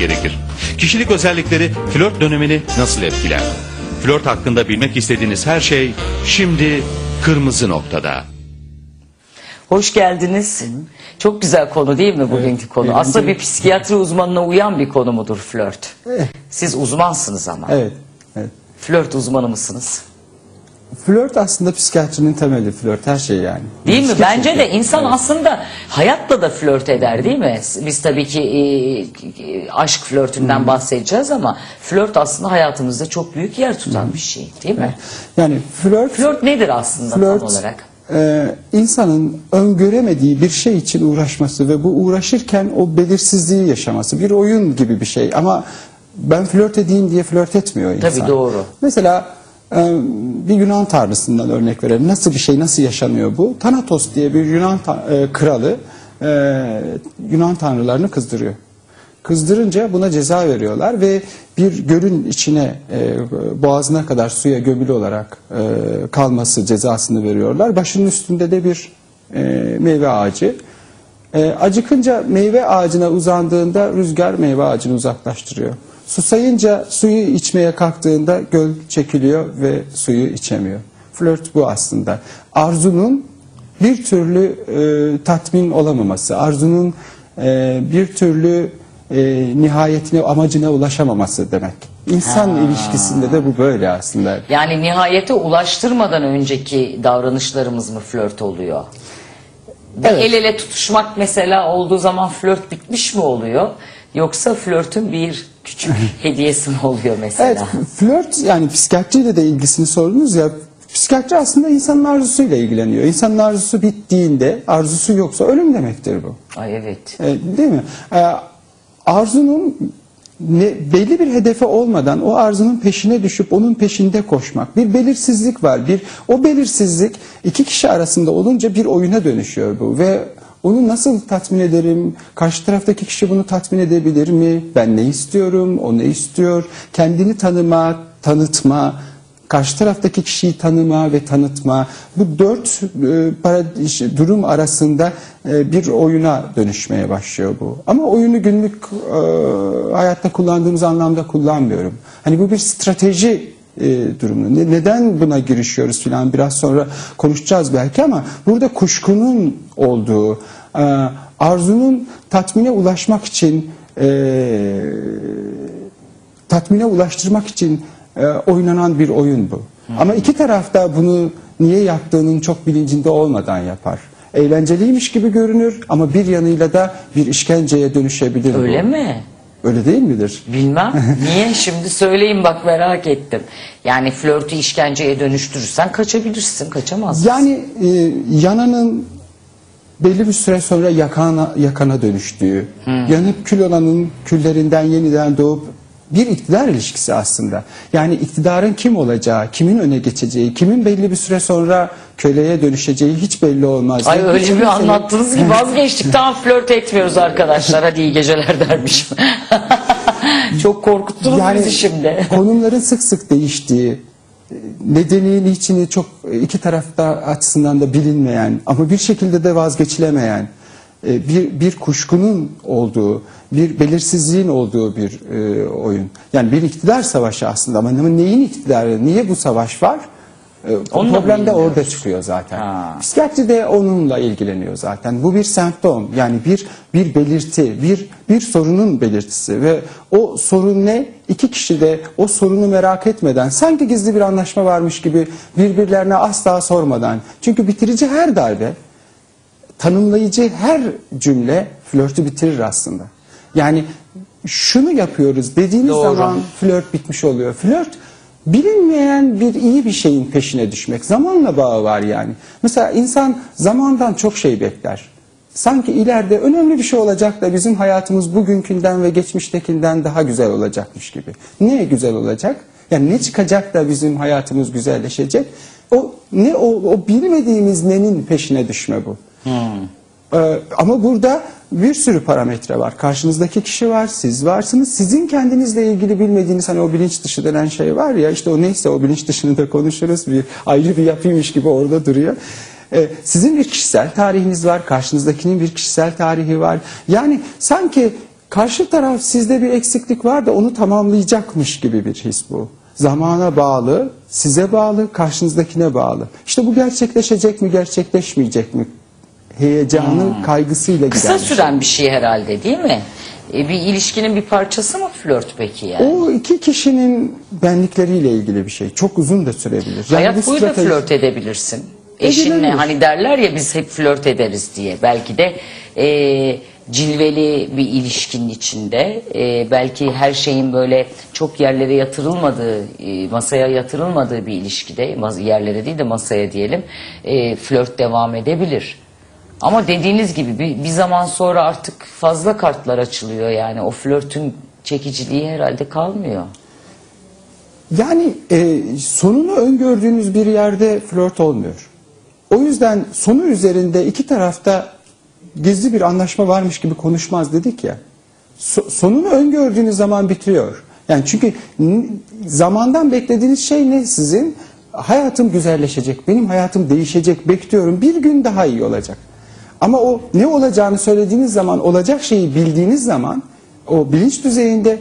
gerekir? Kişilik özellikleri flört dönemini nasıl etkiler? Flört hakkında bilmek istediğiniz her şey şimdi kırmızı noktada. Hoş geldiniz. Çok güzel konu değil mi bugünkü konu? eğlenceli. Aslında bir psikiyatri uzmanına uyan bir konu mudur flört? Siz uzmansınız ama. Evet. evet. Flört uzmanı mısınız? Flört aslında psikiyatrinin temeli flört her şey yani. Değil mi? Bence de insan Evet. aslında hayatla da flört eder değil mi? Biz tabii ki e, aşk flörtünden bahsedeceğiz ama flört aslında hayatımızda çok büyük yer tutan bir şey değil mi? Yani flört, Flört nedir aslında flört tam olarak? e, insanın öngöremediği bir şey için uğraşması ve bu uğraşırken o belirsizliği yaşaması. Bir oyun gibi bir şey ama ben flört edeyim diye flört etmiyor insan. Tabii, doğru. Mesela bir Yunan tanrısından örnek verelim. Nasıl bir şey, nasıl yaşanıyor bu? Thanatos diye bir Yunan e, kralı e, Yunan tanrılarını kızdırıyor. Kızdırınca buna ceza veriyorlar ve bir gölün içine e, boğazına kadar suya gömülü olarak kalması cezasını veriyorlar. Başının üstünde de bir meyve ağacı. Acıkınca meyve ağacına uzandığında rüzgar meyve ağacını uzaklaştırıyor. Susayınca suyu içmeye kalktığında göl çekiliyor ve suyu içemiyor. Flört bu aslında. Arzunun bir türlü e, tatmin olamaması, arzunun e, bir türlü e, nihayetine, amacına ulaşamaması demek. İnsan ilişkisinde de bu böyle aslında. Yani nihayete ulaştırmadan önceki davranışlarımız mı flört oluyor? Bir Evet. el ele tutuşmak mesela olduğu zaman flört bitmiş mi oluyor? Yoksa flörtün bir küçük hediyesi mi oluyor mesela? Evet, flört yani psikiyatriyle de ilgisini sordunuz ya. Psikiyatri aslında insanın arzusuyla ilgileniyor. İnsanın arzusu bittiğinde, arzusu yoksa ölüm demektir bu. Ay evet. E, değil mi? E, arzunun ne, belli bir hedefe olmadan o arzunun peşine düşüp onun peşinde koşmak. Bir belirsizlik var. Bir o belirsizlik iki kişi arasında olunca bir oyuna dönüşüyor bu ve onu nasıl tatmin ederim? Karşı taraftaki kişi bunu tatmin edebilir mi? Ben ne istiyorum? O ne istiyor? Kendini tanıma, tanıtma, karşı taraftaki kişiyi tanıma ve tanıtma bu dört e, para- durum arasında e, bir oyuna dönüşmeye başlıyor bu. Ama oyunu günlük e, hayatta kullandığımız anlamda kullanmıyorum. Hani bu bir strateji e, durumu. Ne- neden buna girişiyoruz filan biraz sonra konuşacağız belki ama burada kuşkunun olduğu, e, arzunun tatmine ulaşmak için e, tatmine ulaştırmak için e, oynanan bir oyun bu. Ama iki taraf da bunu niye yaptığının çok bilincinde olmadan yapar. Eğlenceliymiş gibi görünür ama bir yanıyla da bir işkenceye dönüşebilir bu. Öyle mi? Öyle değil midir? Bilmem. Niye? Şimdi söyleyin bak merak ettim. Yani flörtü işkenceye dönüştürürsen kaçabilirsin. Kaçamazsın. Yani e, yananın belli bir süre sonra yakana, yakana dönüştüğü, yanıp kül olanın küllerinden yeniden doğup bir iktidar ilişkisi aslında. Yani iktidarın kim olacağı, kimin öne geçeceği, kimin belli bir süre sonra köleye dönüşeceği hiç belli olmaz. Ay öyle bir anlattınız ki vazgeçtik tamam flört etmiyoruz arkadaşlar hadi iyi geceler dermişim. Çok korkuttunuz Yani bizi şimdi. konumların sık sık değiştiği, nedeni niçini çok iki tarafta açısından da bilinmeyen ama bir şekilde de vazgeçilemeyen e, bir bir kuşkunun olduğu, bir belirsizliğin olduğu bir e, oyun. Yani bir iktidar savaşı aslında ama neyin iktidarı, niye bu savaş var? E, Onu da problem de orada çıkıyor zaten. Ha. Psikiyatri de onunla ilgileniyor zaten. Bu bir semptom yani bir bir belirti, bir bir sorunun belirtisi ve o sorun ne? İki kişi de o sorunu merak etmeden sanki gizli bir anlaşma varmış gibi birbirlerine asla sormadan. Çünkü bitirici her darbe, tanımlayıcı her cümle flörtü bitirir aslında. Yani şunu yapıyoruz dediğiniz Doğru. zaman flört bitmiş oluyor. Flört bilinmeyen bir iyi bir şeyin peşine düşmek. Zamanla bağı var yani. Mesela insan zamandan çok şey bekler. Sanki ileride önemli bir şey olacak da bizim hayatımız bugünkünden ve geçmiştekinden daha güzel olacakmış gibi. Niye güzel olacak? Yani ne çıkacak da bizim hayatımız güzelleşecek? O ne o, o bilmediğimiz nenin peşine düşme bu. Ee, ama burada bir sürü parametre var. Karşınızdaki kişi var, siz varsınız. Sizin kendinizle ilgili bilmediğiniz hani o bilinç dışı denen şey var ya işte o neyse o bilinç dışını da konuşuruz. Bir ayrı bir yapıymış gibi orada duruyor. Ee, sizin bir kişisel tarihiniz var, karşınızdakinin bir kişisel tarihi var. Yani sanki karşı taraf sizde bir eksiklik var da onu tamamlayacakmış gibi bir his bu. Zamana bağlı, size bağlı, karşınızdakine bağlı. İşte bu gerçekleşecek mi, gerçekleşmeyecek mi? Heyecanı, kaygısıyla giden Kısa süren bir şey herhalde değil mi? E, bir ilişkinin bir parçası mı flört peki yani? O iki kişinin benlikleriyle ilgili bir şey. Çok uzun da sürebilir. Yani Hayat boyu da strateji- flört edebilirsin. Eşinle Edilebilir. hani derler ya biz hep flört ederiz diye. Belki de e, cilveli bir ilişkinin içinde e, belki her şeyin böyle çok yerlere yatırılmadığı, e, masaya yatırılmadığı bir ilişkide, yerlere değil de masaya diyelim, e, flört devam edebilir. Ama dediğiniz gibi bir, bir zaman sonra artık fazla kartlar açılıyor yani o flörtün çekiciliği herhalde kalmıyor. Yani e, sonunu öngördüğünüz bir yerde flört olmuyor. O yüzden sonu üzerinde iki tarafta gizli bir anlaşma varmış gibi konuşmaz dedik ya. So- sonunu öngördüğünüz zaman bitiyor. Yani çünkü zamandan beklediğiniz şey ne sizin? Hayatım güzelleşecek, benim hayatım değişecek, bekliyorum. Bir gün daha iyi olacak. Ama o ne olacağını söylediğiniz zaman, olacak şeyi bildiğiniz zaman o bilinç düzeyinde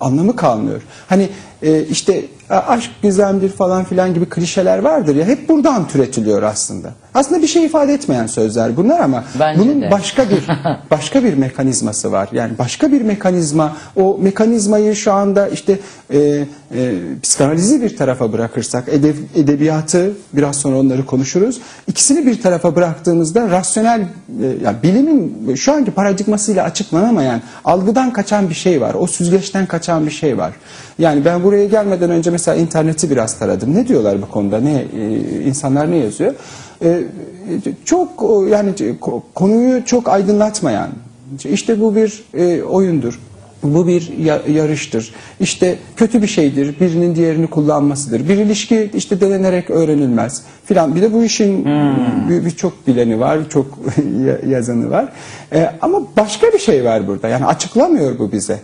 anlamı kalmıyor. Hani e, işte aşk gizemdir falan filan gibi klişeler vardır ya hep buradan türetiliyor aslında. Aslında bir şey ifade etmeyen sözler bunlar ama Bence bunun de. başka bir başka bir mekanizması var. Yani başka bir mekanizma o mekanizmayı şu anda işte e, e, psikanalizi bir tarafa bırakırsak edeb- edebiyatı biraz sonra onları konuşuruz. İkisini bir tarafa bıraktığımızda rasyonel e, yani bilimin şu anki paradigmasıyla açıklanamayan algıdan kaçan bir şey var. O süzgeçten kaçan bir şey var. Yani ben buraya gelmeden önce mesela interneti biraz taradım. Ne diyorlar bu konuda? Ne e, insanlar ne yazıyor? E, çok o, yani ko- konuyu çok aydınlatmayan. İşte bu bir e, oyundur. Bu bir ya- yarıştır. İşte kötü bir şeydir. Birinin diğerini kullanmasıdır. Bir ilişki işte denenerek öğrenilmez filan. Bir de bu işin bir- birçok bileni var, çok ya- yazanı var. E, ama başka bir şey var burada. Yani açıklamıyor bu bize.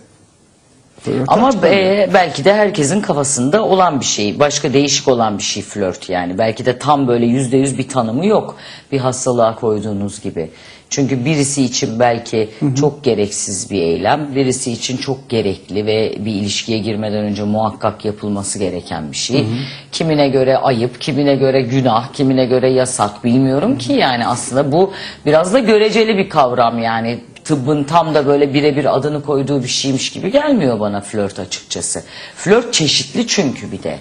Ama Açıklamıyor. e, belki de herkesin kafasında olan bir şey, başka değişik olan bir şey flört yani. Belki de tam böyle yüzde yüz bir tanımı yok bir hastalığa koyduğunuz gibi. Çünkü birisi için belki çok gereksiz bir eylem, birisi için çok gerekli ve bir ilişkiye girmeden önce muhakkak yapılması gereken bir şey. Kimine göre ayıp, kimine göre günah, kimine göre yasak bilmiyorum ki yani aslında bu biraz da göreceli bir kavram yani tıbbın tam da böyle birebir adını koyduğu bir şeymiş gibi gelmiyor bana flört açıkçası. Flört çeşitli çünkü bir de.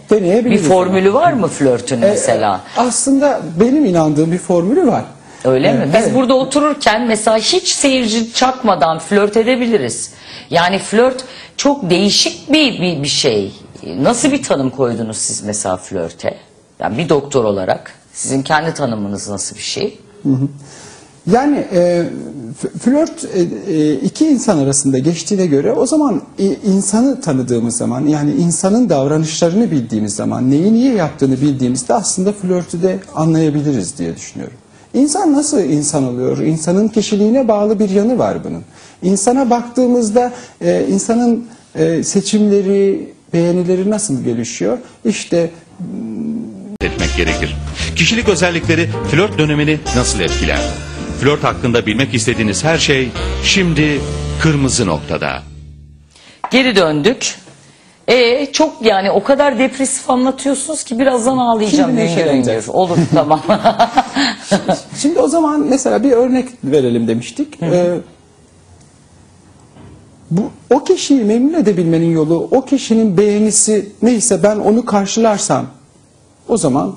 Bir formülü var mı flörtün mesela? Aslında benim inandığım bir formülü var. Öyle mi? Biz evet. burada otururken mesela hiç seyirci çakmadan flört edebiliriz. Yani flört çok değişik bir, bir, bir şey. Nasıl bir tanım koydunuz siz mesela flörte? Yani bir doktor olarak sizin kendi tanımınız nasıl bir şey? Yani e, flört e, e, iki insan arasında geçtiğine göre o zaman e, insanı tanıdığımız zaman yani insanın davranışlarını bildiğimiz zaman neyi niye yaptığını bildiğimizde aslında flörtü de anlayabiliriz diye düşünüyorum. İnsan nasıl insan oluyor? İnsanın kişiliğine bağlı bir yanı var bunun. İnsana baktığımızda e, insanın e, seçimleri, beğenileri nasıl gelişiyor? İşte etmek gerekir. Kişilik özellikleri flört dönemini nasıl etkiler? Flört hakkında bilmek istediğiniz her şey şimdi kırmızı noktada. Geri döndük. E çok yani o kadar depresif anlatıyorsunuz ki birazdan ağlayacağım. Şimdi. Olur tamam. Şimdi o zaman mesela bir örnek verelim demiştik. Ee, bu o kişiyi memnun edebilmenin yolu, o kişinin beğenisi neyse ben onu karşılarsam o zaman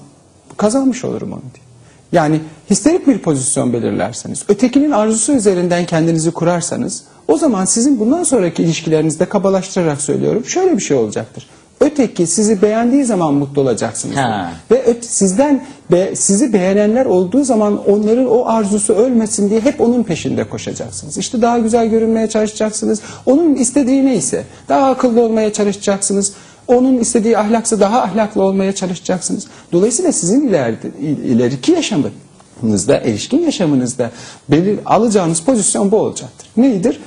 kazanmış olurum onu diye. Yani histerik bir pozisyon belirlerseniz, ötekinin arzusu üzerinden kendinizi kurarsanız o zaman sizin bundan sonraki ilişkilerinizde kabalaştırarak söylüyorum şöyle bir şey olacaktır. Öteki sizi beğendiği zaman mutlu olacaksınız. Ha. Ve öt- sizden be, sizi beğenenler olduğu zaman onların o arzusu ölmesin diye hep onun peşinde koşacaksınız. İşte daha güzel görünmeye çalışacaksınız. Onun istediği neyse daha akıllı olmaya çalışacaksınız. Onun istediği ahlaksa daha ahlaklı olmaya çalışacaksınız. Dolayısıyla sizin ileride, il- ileriki yaşamınızda, erişkin yaşamınızda belir, alacağınız pozisyon bu olacaktır. Neydir?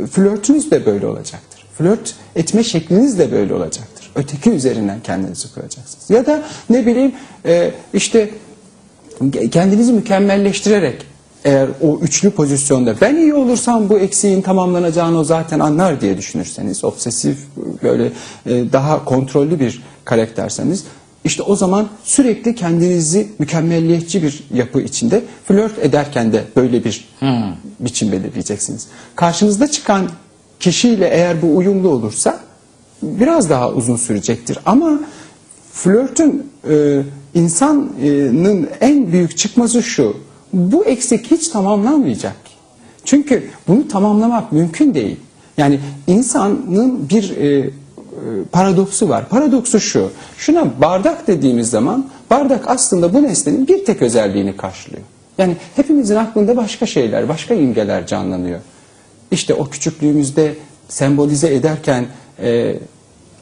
Ee, Flörtünüz de böyle olacaktır. Flört etme şekliniz de böyle olacaktır. Öteki üzerinden kendinizi kuracaksınız. Ya da ne bileyim e, işte kendinizi mükemmelleştirerek eğer o üçlü pozisyonda ben iyi olursam bu eksiğin tamamlanacağını o zaten anlar diye düşünürseniz, obsesif böyle e, daha kontrollü bir karakterseniz işte o zaman sürekli kendinizi mükemmelliyetçi bir yapı içinde flört ederken de böyle bir biçim belirleyeceksiniz. Karşınızda çıkan kişiyle eğer bu uyumlu olursa biraz daha uzun sürecektir. Ama flörtün e, insanın en büyük çıkmazı şu. Bu eksik hiç tamamlanmayacak. Çünkü bunu tamamlamak mümkün değil. Yani insanın bir e, e, paradoksu var. Paradoksu şu. Şuna bardak dediğimiz zaman bardak aslında bu nesnenin bir tek özelliğini karşılıyor. Yani hepimizin aklında başka şeyler, başka imgeler canlanıyor. İşte o küçüklüğümüzde sembolize ederken e,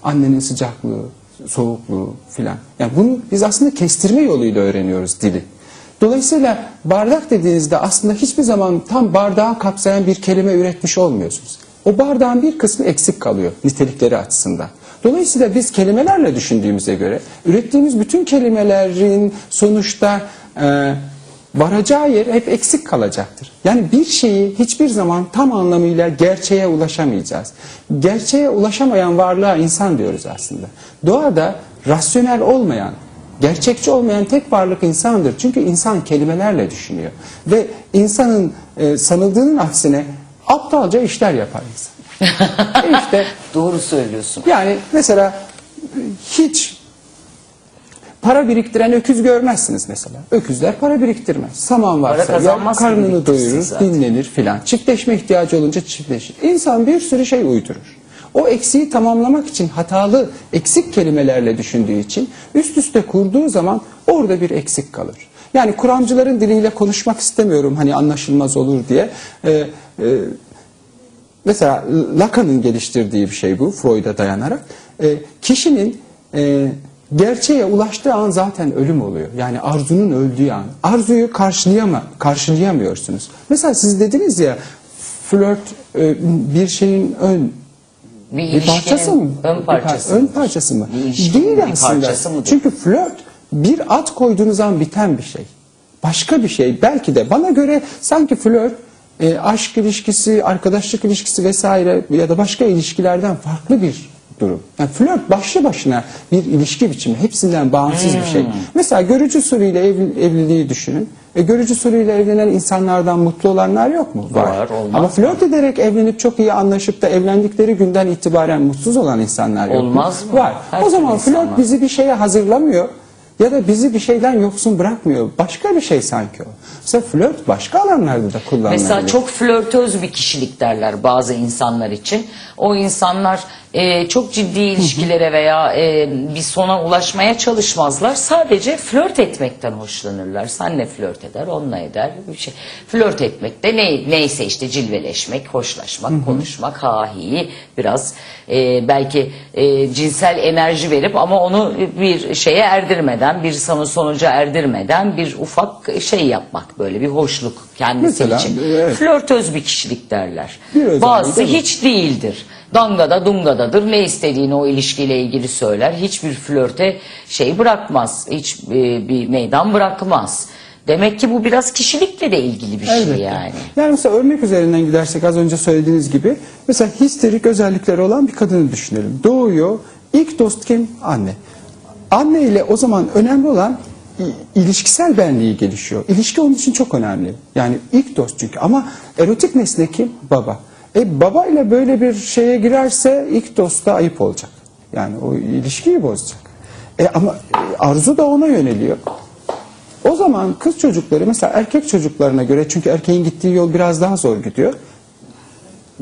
annenin sıcaklığı, soğukluğu filan. Yani bunu biz aslında kestirme yoluyla öğreniyoruz dili. Dolayısıyla bardak dediğinizde aslında hiçbir zaman tam bardağı kapsayan bir kelime üretmiş olmuyorsunuz. O bardağın bir kısmı eksik kalıyor nitelikleri açısından. Dolayısıyla biz kelimelerle düşündüğümüze göre ürettiğimiz bütün kelimelerin sonuçta e, varacağı yer hep eksik kalacaktır. Yani bir şeyi hiçbir zaman tam anlamıyla gerçeğe ulaşamayacağız. Gerçeğe ulaşamayan varlığa insan diyoruz aslında. Doğada rasyonel olmayan, gerçekçi olmayan tek varlık insandır. Çünkü insan kelimelerle düşünüyor. Ve insanın e, sanıldığının aksine aptalca işler yapar insan. E işte Doğru söylüyorsun. yani mesela hiç para biriktiren öküz görmezsiniz mesela. Öküzler para biriktirmez. Saman varsa ya karnını doyurur, zaten. dinlenir filan. Çiftleşme ihtiyacı olunca çiftleşir. İnsan bir sürü şey uydurur. O eksiği tamamlamak için hatalı, eksik kelimelerle düşündüğü için üst üste kurduğu zaman orada bir eksik kalır. Yani kuramcıların diliyle konuşmak istemiyorum hani anlaşılmaz olur diye. Ee, e, Mesela Lacan'ın geliştirdiği bir şey bu Freud'a dayanarak. E, kişinin e, gerçeğe ulaştığı an zaten ölüm oluyor. Yani arzunun öldüğü an. Arzuyu karşılayama, karşılayamıyorsunuz. Mesela siz dediniz ya flört e, bir şeyin ön Bir, bir parçası mı? Ön parçası. Ön parçası mı? Değil aslında. Çünkü flört bir at koyduğunuz an biten bir şey. Başka bir şey. Belki de bana göre sanki flört e, aşk ilişkisi, arkadaşlık ilişkisi vesaire ya da başka ilişkilerden farklı bir durum. Yani flört başlı başına bir ilişki biçimi. Hepsinden bağımsız bir Hmm. şey. Mesela görücü usulüyle evli- evliliği düşünün. E, görücü usulüyle evlenen insanlardan mutlu olanlar yok mu? Var, olmaz Ama flört ederek evlenip çok iyi anlaşıp da evlendikleri günden itibaren mutsuz olan insanlar yok Olmaz mı? Var. Her o zaman flört var. bizi bir şeye hazırlamıyor ya da bizi bir şeyden yoksun bırakmıyor. Başka bir şey sanki o. Mesela flört başka alanlarda da kullanılabilir. Mesela çok flörtöz bir kişilik derler bazı insanlar için. O insanlar e, çok ciddi ilişkilere veya e, bir sona ulaşmaya çalışmazlar. Sadece flört etmekten hoşlanırlar. Senle flört eder, onunla eder. Bir şey. Flört etmek de ne, neyse işte cilveleşmek, hoşlaşmak, konuşmak, hahi biraz e, belki e, cinsel enerji verip ama onu bir şeye erdirmeden, bir sonuca erdirmeden bir ufak şey yapmak böyle bir hoşluk kendisi Mesela, için. evet. Flörtöz bir kişilik derler. Bazısı hiç değildir. Dangada dungadadır. Ne istediğini o ilişkiyle ilgili söyler. Hiçbir flörte şey bırakmaz. Hiç e, bir meydan bırakmaz. Demek ki bu biraz kişilikle de ilgili bir şey Elbette. yani. Yani mesela örnek üzerinden gidersek az önce söylediğiniz gibi mesela histerik özellikleri olan bir kadını düşünelim. Doğuyor. İlk dost kim? Anne. Anne ile o zaman önemli olan ilişkisel benliği gelişiyor. İlişki onun için çok önemli. Yani ilk dost çünkü ama erotik nesne kim? Baba. E baba ile böyle bir şeye girerse ilk dosta ayıp olacak. Yani o ilişkiyi bozacak. E ama e, arzu da ona yöneliyor. O zaman kız çocukları mesela erkek çocuklarına göre çünkü erkeğin gittiği yol biraz daha zor gidiyor.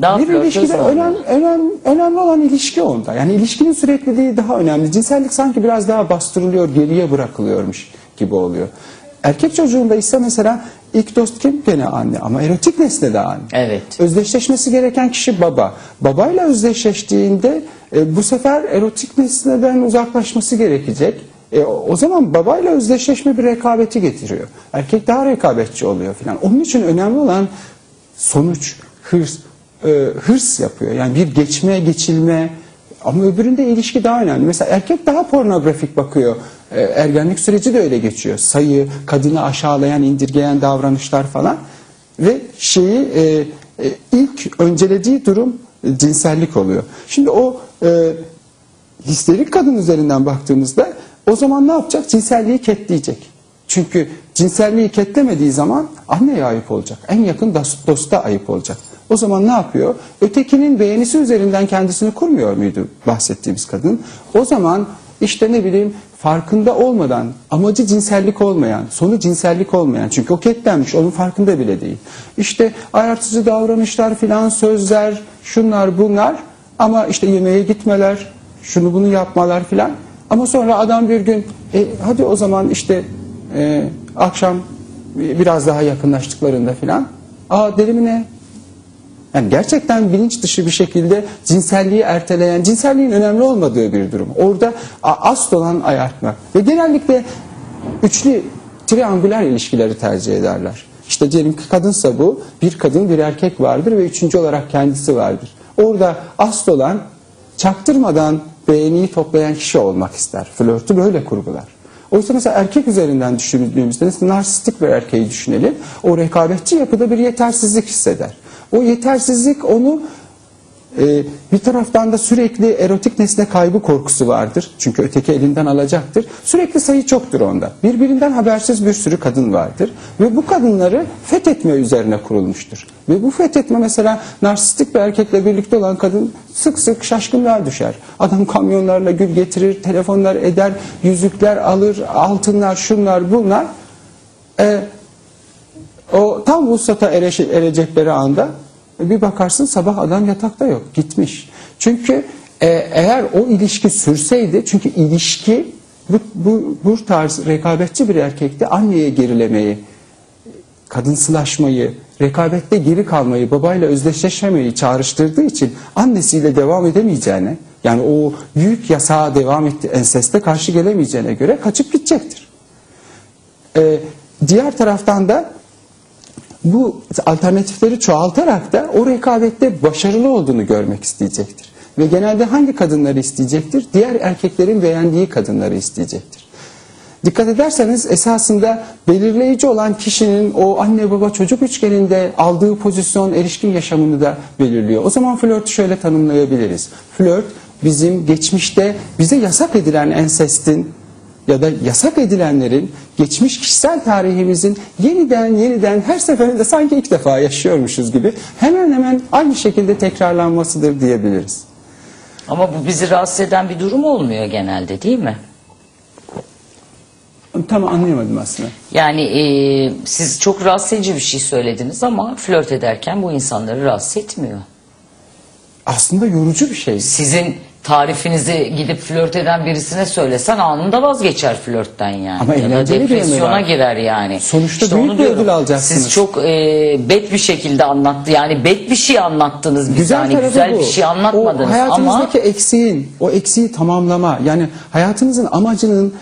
Daha bir ilişkide olmalı. önem, önem, önemli olan ilişki onda. Yani ilişkinin sürekliliği daha önemli. Cinsellik sanki biraz daha bastırılıyor, geriye bırakılıyormuş gibi oluyor. Erkek çocuğunda ise mesela ilk dost kim? Gene anne ama erotik nesne de anne. Evet. Özdeşleşmesi gereken kişi baba. Babayla özdeşleştiğinde e, bu sefer erotik nesneden uzaklaşması gerekecek. E, o o zaman babayla özdeşleşme bir rekabeti getiriyor. Erkek daha rekabetçi oluyor filan. Onun için önemli olan sonuç, hırs, e, hırs yapıyor. Yani bir geçme, geçilme ama öbüründe ilişki daha önemli. Mesela erkek daha pornografik bakıyor. E, ergenlik süreci de öyle geçiyor. Sayı, kadını aşağılayan, indirgeyen davranışlar falan. ve şeyi e, e, ilk öncelediği durum cinsellik oluyor. Şimdi o e, histerik kadın üzerinden baktığımızda o zaman ne yapacak? Cinselliği ketleyecek. Çünkü cinselliği ketlemediği zaman anneye ayıp olacak. En yakın dost- dosta ayıp olacak. O zaman ne yapıyor? Ötekinin beğenisi üzerinden kendisini kurmuyor muydu bahsettiğimiz kadın? O zaman işte ne bileyim farkında olmadan, amacı cinsellik olmayan, sonu cinsellik olmayan çünkü o ketlenmiş, onun farkında bile değil. İşte ayartıcı davranışlar filan, sözler, şunlar bunlar ama işte yemeğe gitmeler, şunu bunu yapmalar filan. Ama sonra adam bir gün e, hadi o zaman işte e, akşam biraz daha yakınlaştıklarında filan aa deli mi ne? Yani gerçekten bilinç dışı bir şekilde cinselliği erteleyen, cinselliğin önemli olmadığı bir durum. Orada asıl olan ayartmak. Ve genellikle üçlü triangüler ilişkileri tercih ederler. İşte diyelim ki kadınsa bu, bir kadın bir erkek vardır ve üçüncü olarak kendisi vardır. Orada asıl olan çaktırmadan beğeniyi toplayan kişi olmak ister. Flörtü böyle kurgular. Oysa mesela erkek üzerinden düşündüğümüzde narsistik bir erkeği düşünelim. O rekabetçi yapıda bir yetersizlik hisseder. O yetersizlik onu e, bir taraftan da sürekli erotik nesne kaybı korkusu vardır. Çünkü öteki elinden alacaktır. Sürekli sayı çoktur onda. Birbirinden habersiz bir sürü kadın vardır. Ve bu kadınları fethetme üzerine kurulmuştur. Ve bu fethetme mesela narsistik bir erkekle birlikte olan kadın sık sık şaşkınlığa düşer. Adam kamyonlarla gül getirir, telefonlar eder, yüzükler alır, altınlar, şunlar, bunlar. E, o tam vuslata erecekleri anda bir bakarsın sabah adam yatakta yok gitmiş. Çünkü e, eğer o ilişki sürseydi çünkü ilişki bu, bu, bu tarz rekabetçi bir erkekte anneye gerilemeyi, kadınsılaşmayı, rekabette geri kalmayı, babayla özdeşleşmemeyi çağrıştırdığı için annesiyle devam edemeyeceğine, yani o büyük yasağa devam etti, enseste karşı gelemeyeceğine göre kaçıp gidecektir. Ee, diğer taraftan da bu alternatifleri çoğaltarak da o rekabette başarılı olduğunu görmek isteyecektir. Ve genelde hangi kadınları isteyecektir? Diğer erkeklerin beğendiği kadınları isteyecektir. Dikkat ederseniz esasında belirleyici olan kişinin o anne baba çocuk üçgeninde aldığı pozisyon erişkin yaşamını da belirliyor. O zaman flörtü şöyle tanımlayabiliriz. Flört bizim geçmişte bize yasak edilen ensestin ya da yasak edilenlerin geçmiş kişisel tarihimizin yeniden yeniden her seferinde sanki ilk defa yaşıyormuşuz gibi hemen hemen aynı şekilde tekrarlanmasıdır diyebiliriz. Ama bu bizi rahatsız eden bir durum olmuyor genelde değil mi? Tam anlayamadım aslında. Yani e, siz çok rahatsız edici bir şey söylediniz ama flört ederken bu insanları rahatsız etmiyor. Aslında yorucu bir şey. Sizin tarifinizi gidip flört eden birisine söylesen anında vazgeçer flörtten yani. Ama ya da eğlenceli bir yanı depresyona var. girer yani. Sonuçta büyük onu bir diyorum. ödül alacaksınız. Siz çok e, bet bir şekilde anlattı. Yani bet bir şey anlattınız bize. Güzel tarafı güzel bu. bir şey anlatmadınız o hayatınızdaki ama eksiğin, o eksiği tamamlama, yani hayatınızın amacının,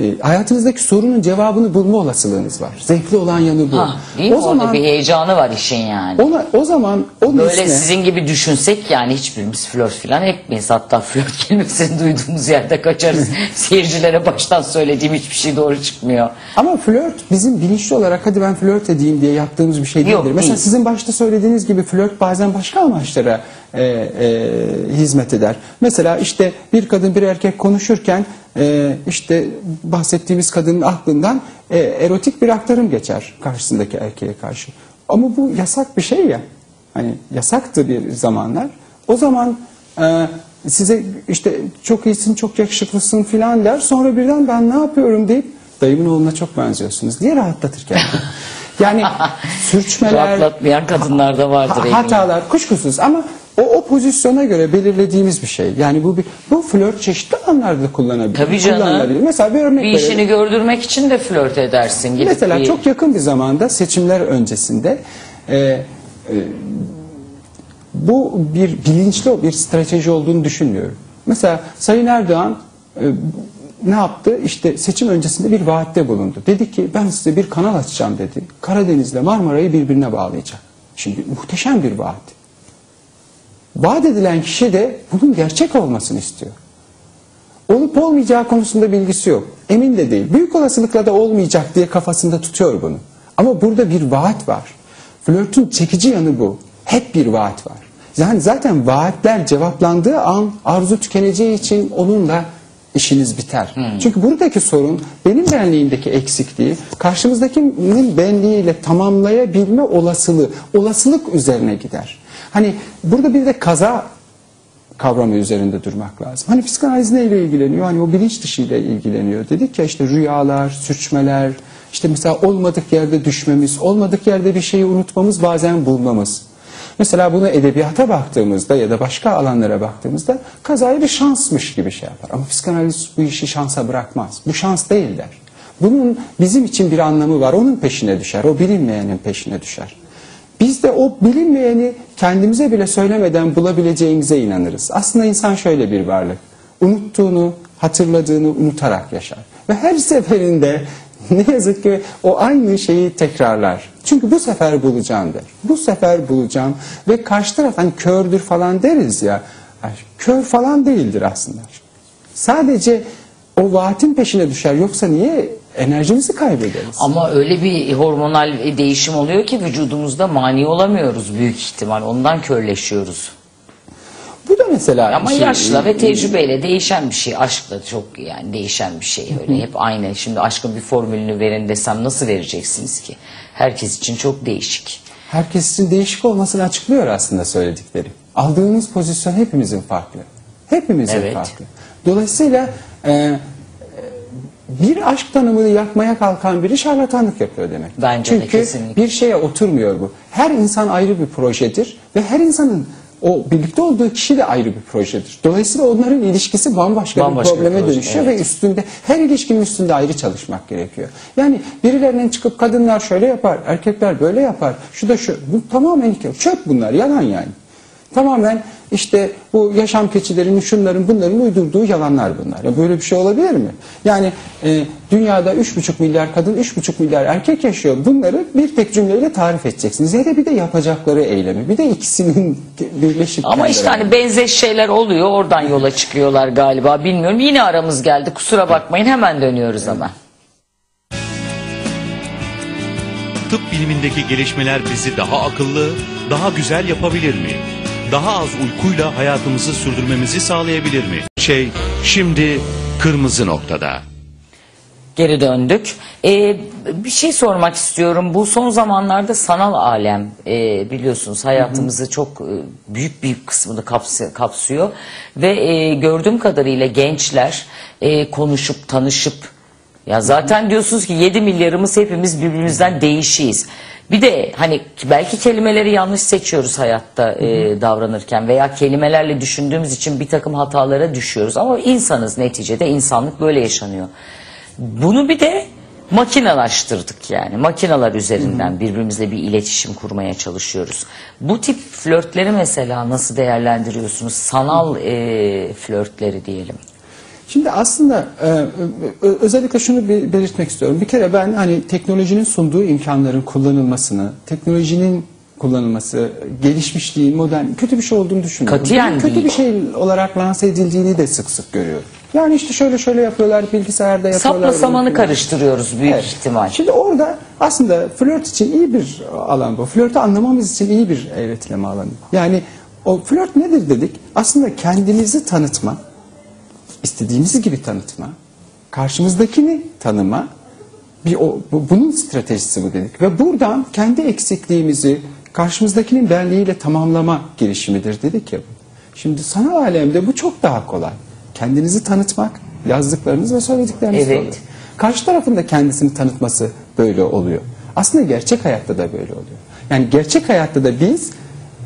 e, hayatınızdaki sorunun cevabını bulma olasılığınız var. Zevkli olan yanı bu. ha, değil mi? o Orada zaman, bir heyecanı var işin yani. ona, o zaman o Böyle nesne, sizin gibi düşünsek yani hiçbirimiz flört falan etmeyiz. Hatta flört kelimesini duyduğumuz yerde kaçarız. Seyircilere baştan söylediğim hiçbir şey doğru çıkmıyor. ama flört bizim bilinçli olarak hadi ben flört edeyim diye yaptığımız bir şey değildir. Yok, Mesela değil. sizin başta söylediğiniz gibi flört bazen başka amaçlara e, e, hizmet eder. Mesela işte bir kadın bir erkek konuşurken e, işte bahsettiğimiz kadının aklından e, erotik bir aktarım geçer karşısındaki erkeğe karşı. Ama bu yasak bir şey ya. Hani yasaktı bir zamanlar. O zaman e, size işte çok iyisin, çok yakışıklısın filan der. Sonra birden ben ne yapıyorum deyip dayımın oğluna çok benziyorsunuz diye rahatlatır kendini. Yani sürçmeler, Rahatlatmayan kadınlar da vardır Ha- hatalar kuşkusuz ama o, o pozisyona göre belirlediğimiz bir şey. Yani bu bir, bu flört çeşitli alanlarda kullanabilir. Tabii canım. kullanılabilir. Mesela bir örnek Bir verelim. işini gördürmek için de flört edersin. Gidip Mesela bir- çok yakın bir zamanda seçimler öncesinde e, e, bu bir bilinçli bir strateji olduğunu düşünmüyorum. Mesela Sayın Erdoğan e, ne yaptı? İşte seçim öncesinde bir vaatte bulundu. Dedi ki ben size bir kanal açacağım dedi. Karadeniz'le Marmara'yı birbirine bağlayacak. Şimdi muhteşem bir vaat. Vaat edilen kişi de bunun gerçek olmasını istiyor. Olup olmayacağı konusunda bilgisi yok. Emin de değil. Büyük olasılıkla da olmayacak diye kafasında tutuyor bunu. Ama burada bir vaat var. Flörtün çekici yanı bu. Hep bir vaat var. Yani zaten vaatler cevaplandığı an arzu tükeneceği için onunla işiniz biter. Çünkü buradaki sorun benim benliğimdeki eksikliği karşımızdakinin benliğiyle tamamlayabilme olasılığı, olasılık üzerine gider. Hani burada bir de kaza kavramı üzerinde durmak lazım. Hani psikanaliz neyle ilgileniyor? Hani o bilinç dışı ile ilgileniyor. Dedik ya işte rüyalar, sürçmeler, işte mesela olmadık yerde düşmemiz, olmadık yerde bir şeyi unutmamız, bazen bulmamız. Mesela bunu edebiyata baktığımızda ya da başka alanlara baktığımızda kazayı bir şansmış gibi şey yapar. Ama psikanaliz bu işi şansa bırakmaz. Bu şans değil der. Bunun bizim için bir anlamı var. Onun peşine düşer. O bilinmeyenin peşine düşer. Biz de o bilinmeyeni kendimize bile söylemeden bulabileceğimize inanırız. Aslında insan şöyle bir varlık. Unuttuğunu, hatırladığını unutarak yaşar. Ve her seferinde ne yazık ki o aynı şeyi tekrarlar. Çünkü bu sefer bulacağım der. Bu sefer bulacağım ve karşı taraf hani kördür falan deriz ya. Kör falan değildir aslında. Sadece o vaatin peşine düşer. Yoksa niye enerjimizi kaybederiz? Ama öyle bir hormonal değişim oluyor ki vücudumuzda mani olamıyoruz büyük ihtimal. Ondan körleşiyoruz. Bu da mesela Ama şey- yaşla ve tecrübeyle değişen bir şey. Aşkla çok yani değişen bir şey. Öyle hep aynı. Şimdi aşkın bir formülünü verin desem nasıl vereceksiniz ki? Herkes için çok değişik. herkes için değişik olmasını açıklıyor aslında söyledikleri. Aldığımız pozisyon hepimizin farklı. Hepimizin Evet. farklı. Dolayısıyla e, e, bir aşk tanımını yapmaya kalkan biri şarlatanlık yapıyor demek. Bence de Çünkü kesinlikle. bir şeye oturmuyor bu. Her insan ayrı bir projedir ve her insanın o birlikte olduğu kişi de ayrı bir projedir. Dolayısıyla onların ilişkisi bambaşka, Bambaşka bir bir probleme proje, dönüşüyor evet. ve üstünde her ilişkinin üstünde ayrı çalışmak gerekiyor. Yani birilerinin çıkıp kadınlar şöyle yapar, erkekler böyle yapar. Şu da şu. Bu tamamen. Çöp bunlar. Yalan yani. Tamamen işte bu yaşam keçilerinin şunların bunların uydurduğu yalanlar bunlar. Ya böyle bir şey olabilir mi? Yani e, dünyada 3,5 milyar kadın, 3,5 milyar erkek yaşıyor. Bunları bir tek cümleyle tarif edeceksiniz. Ya da bir de yapacakları eylemi. Bir de ikisinin birleşik. Ama işte hani benzeş şeyler oluyor. Oradan yola çıkıyorlar galiba. Bilmiyorum. Yine aramız geldi. Kusura bakmayın. Hemen dönüyoruz ama. Tıp bilimindeki gelişmeler bizi daha akıllı, daha güzel yapabilir mi? Daha az uykuyla hayatımızı sürdürmemizi sağlayabilir mi? Şey şimdi kırmızı noktada. Geri döndük. Ee, bir şey sormak istiyorum. Bu son zamanlarda sanal alem e, biliyorsunuz hayatımızı çok e, büyük bir kısmını kapsı- kapsıyor. Ve e, gördüğüm kadarıyla gençler e, konuşup tanışıp ya zaten diyorsunuz ki 7 milyarımız hepimiz birbirimizden değişiyiz. Bir de hani belki kelimeleri yanlış seçiyoruz hayatta e, davranırken veya kelimelerle düşündüğümüz için bir takım hatalara düşüyoruz. Ama insanız neticede insanlık böyle yaşanıyor. Bunu bir de makinalaştırdık yani. Makinalar üzerinden birbirimizle bir iletişim kurmaya çalışıyoruz. Bu tip flörtleri mesela nasıl değerlendiriyorsunuz? Sanal e, flörtleri diyelim. Şimdi aslında e, ö- özellikle şunu bir belirtmek istiyorum. Bir kere ben hani teknolojinin sunduğu imkanların kullanılmasını, teknolojinin kullanılması, gelişmişliğin, modern, kötü bir şey olduğunu düşünmüyorum. Katiyen Kötü değil. bir şey olarak lanse edildiğini de sık sık görüyorum. Yani işte şöyle şöyle yapıyorlar, bilgisayarda yapıyorlar. Sapla samanı karıştırıyoruz büyük Evet. ihtimal. Şimdi orada aslında flört için iyi bir alan bu. Flörtü anlamamız için iyi bir öğretileme alanı. Yani o flört nedir dedik? Aslında kendimizi tanıtma, istediğimiz gibi tanıtma, karşımızdakini tanıma, bir o, bu- bunun stratejisi bu dedik. Ve buradan kendi eksikliğimizi karşımızdakinin benliğiyle tamamlama girişimidir dedik ya. Şimdi sanal alemde bu çok daha kolay. Kendinizi tanıtmak, yazdıklarınız ve söyledikleriniz Evet. oluyor. Karşı tarafın da kendisini tanıtması böyle oluyor. Aslında gerçek hayatta da böyle oluyor. Yani gerçek hayatta da biz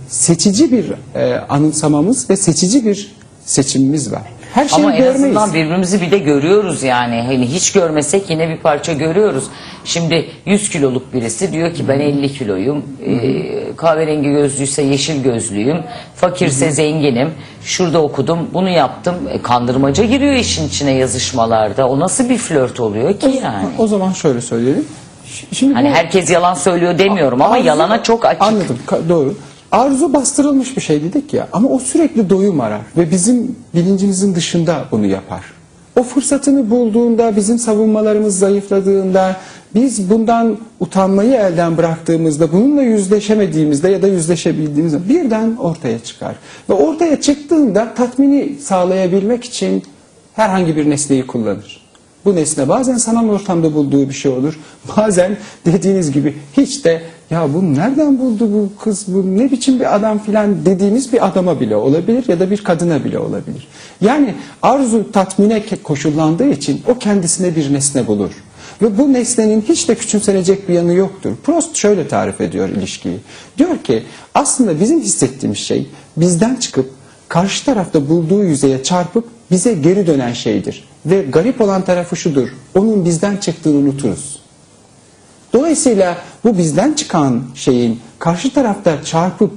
seçici bir e, anımsamamız ve seçici bir seçimimiz var. Her şeyi Ama en görmeyiz. azından birbirimizi bir de görüyoruz yani. Hani hiç görmesek yine bir parça görüyoruz. Şimdi 100 kiloluk birisi diyor ki ben 50 kiloyum. Ee, kahverengi gözlüyse yeşil gözlüyüm. Fakirse zenginim. Şurada okudum, bunu yaptım. E, kandırmaca giriyor işin içine yazışmalarda. O nasıl bir flört oluyor ki yani? O zaman şöyle söyleyelim. Şimdi Hani bu- herkes yalan söylüyor demiyorum ama Arzu- yalana çok açık. Anladım ka- doğru. Arzu bastırılmış bir şey dedik ya ama o sürekli doyum arar ve bizim bilincimizin dışında bunu yapar. o fırsatını bulduğunda, bizim savunmalarımız zayıfladığında, biz bundan utanmayı elden bıraktığımızda, bununla yüzleşemediğimizde ya da yüzleşebildiğimizde birden ortaya çıkar. Ve ortaya çıktığında tatmini sağlayabilmek için herhangi bir nesneyi kullanır. Bu nesne bazen sanal ortamda bulduğu bir şey olur. Bazen dediğiniz gibi hiç de ya bu nereden buldu bu kız bu ne biçim bir adam filan dediğimiz bir adama bile olabilir ya da bir kadına bile olabilir. Yani arzu tatmine koşullandığı için o kendisine bir nesne bulur. Ve bu nesnenin hiç de küçümsenecek bir yanı yoktur. Prost şöyle tarif ediyor ilişkiyi. Diyor ki aslında bizim hissettiğimiz şey bizden çıkıp karşı tarafta bulduğu yüzeye çarpıp bize geri dönen şeydir. Ve garip olan tarafı şudur. Onun bizden çıktığını unuturuz. Dolayısıyla bu bizden çıkan şeyin karşı tarafta çarpıp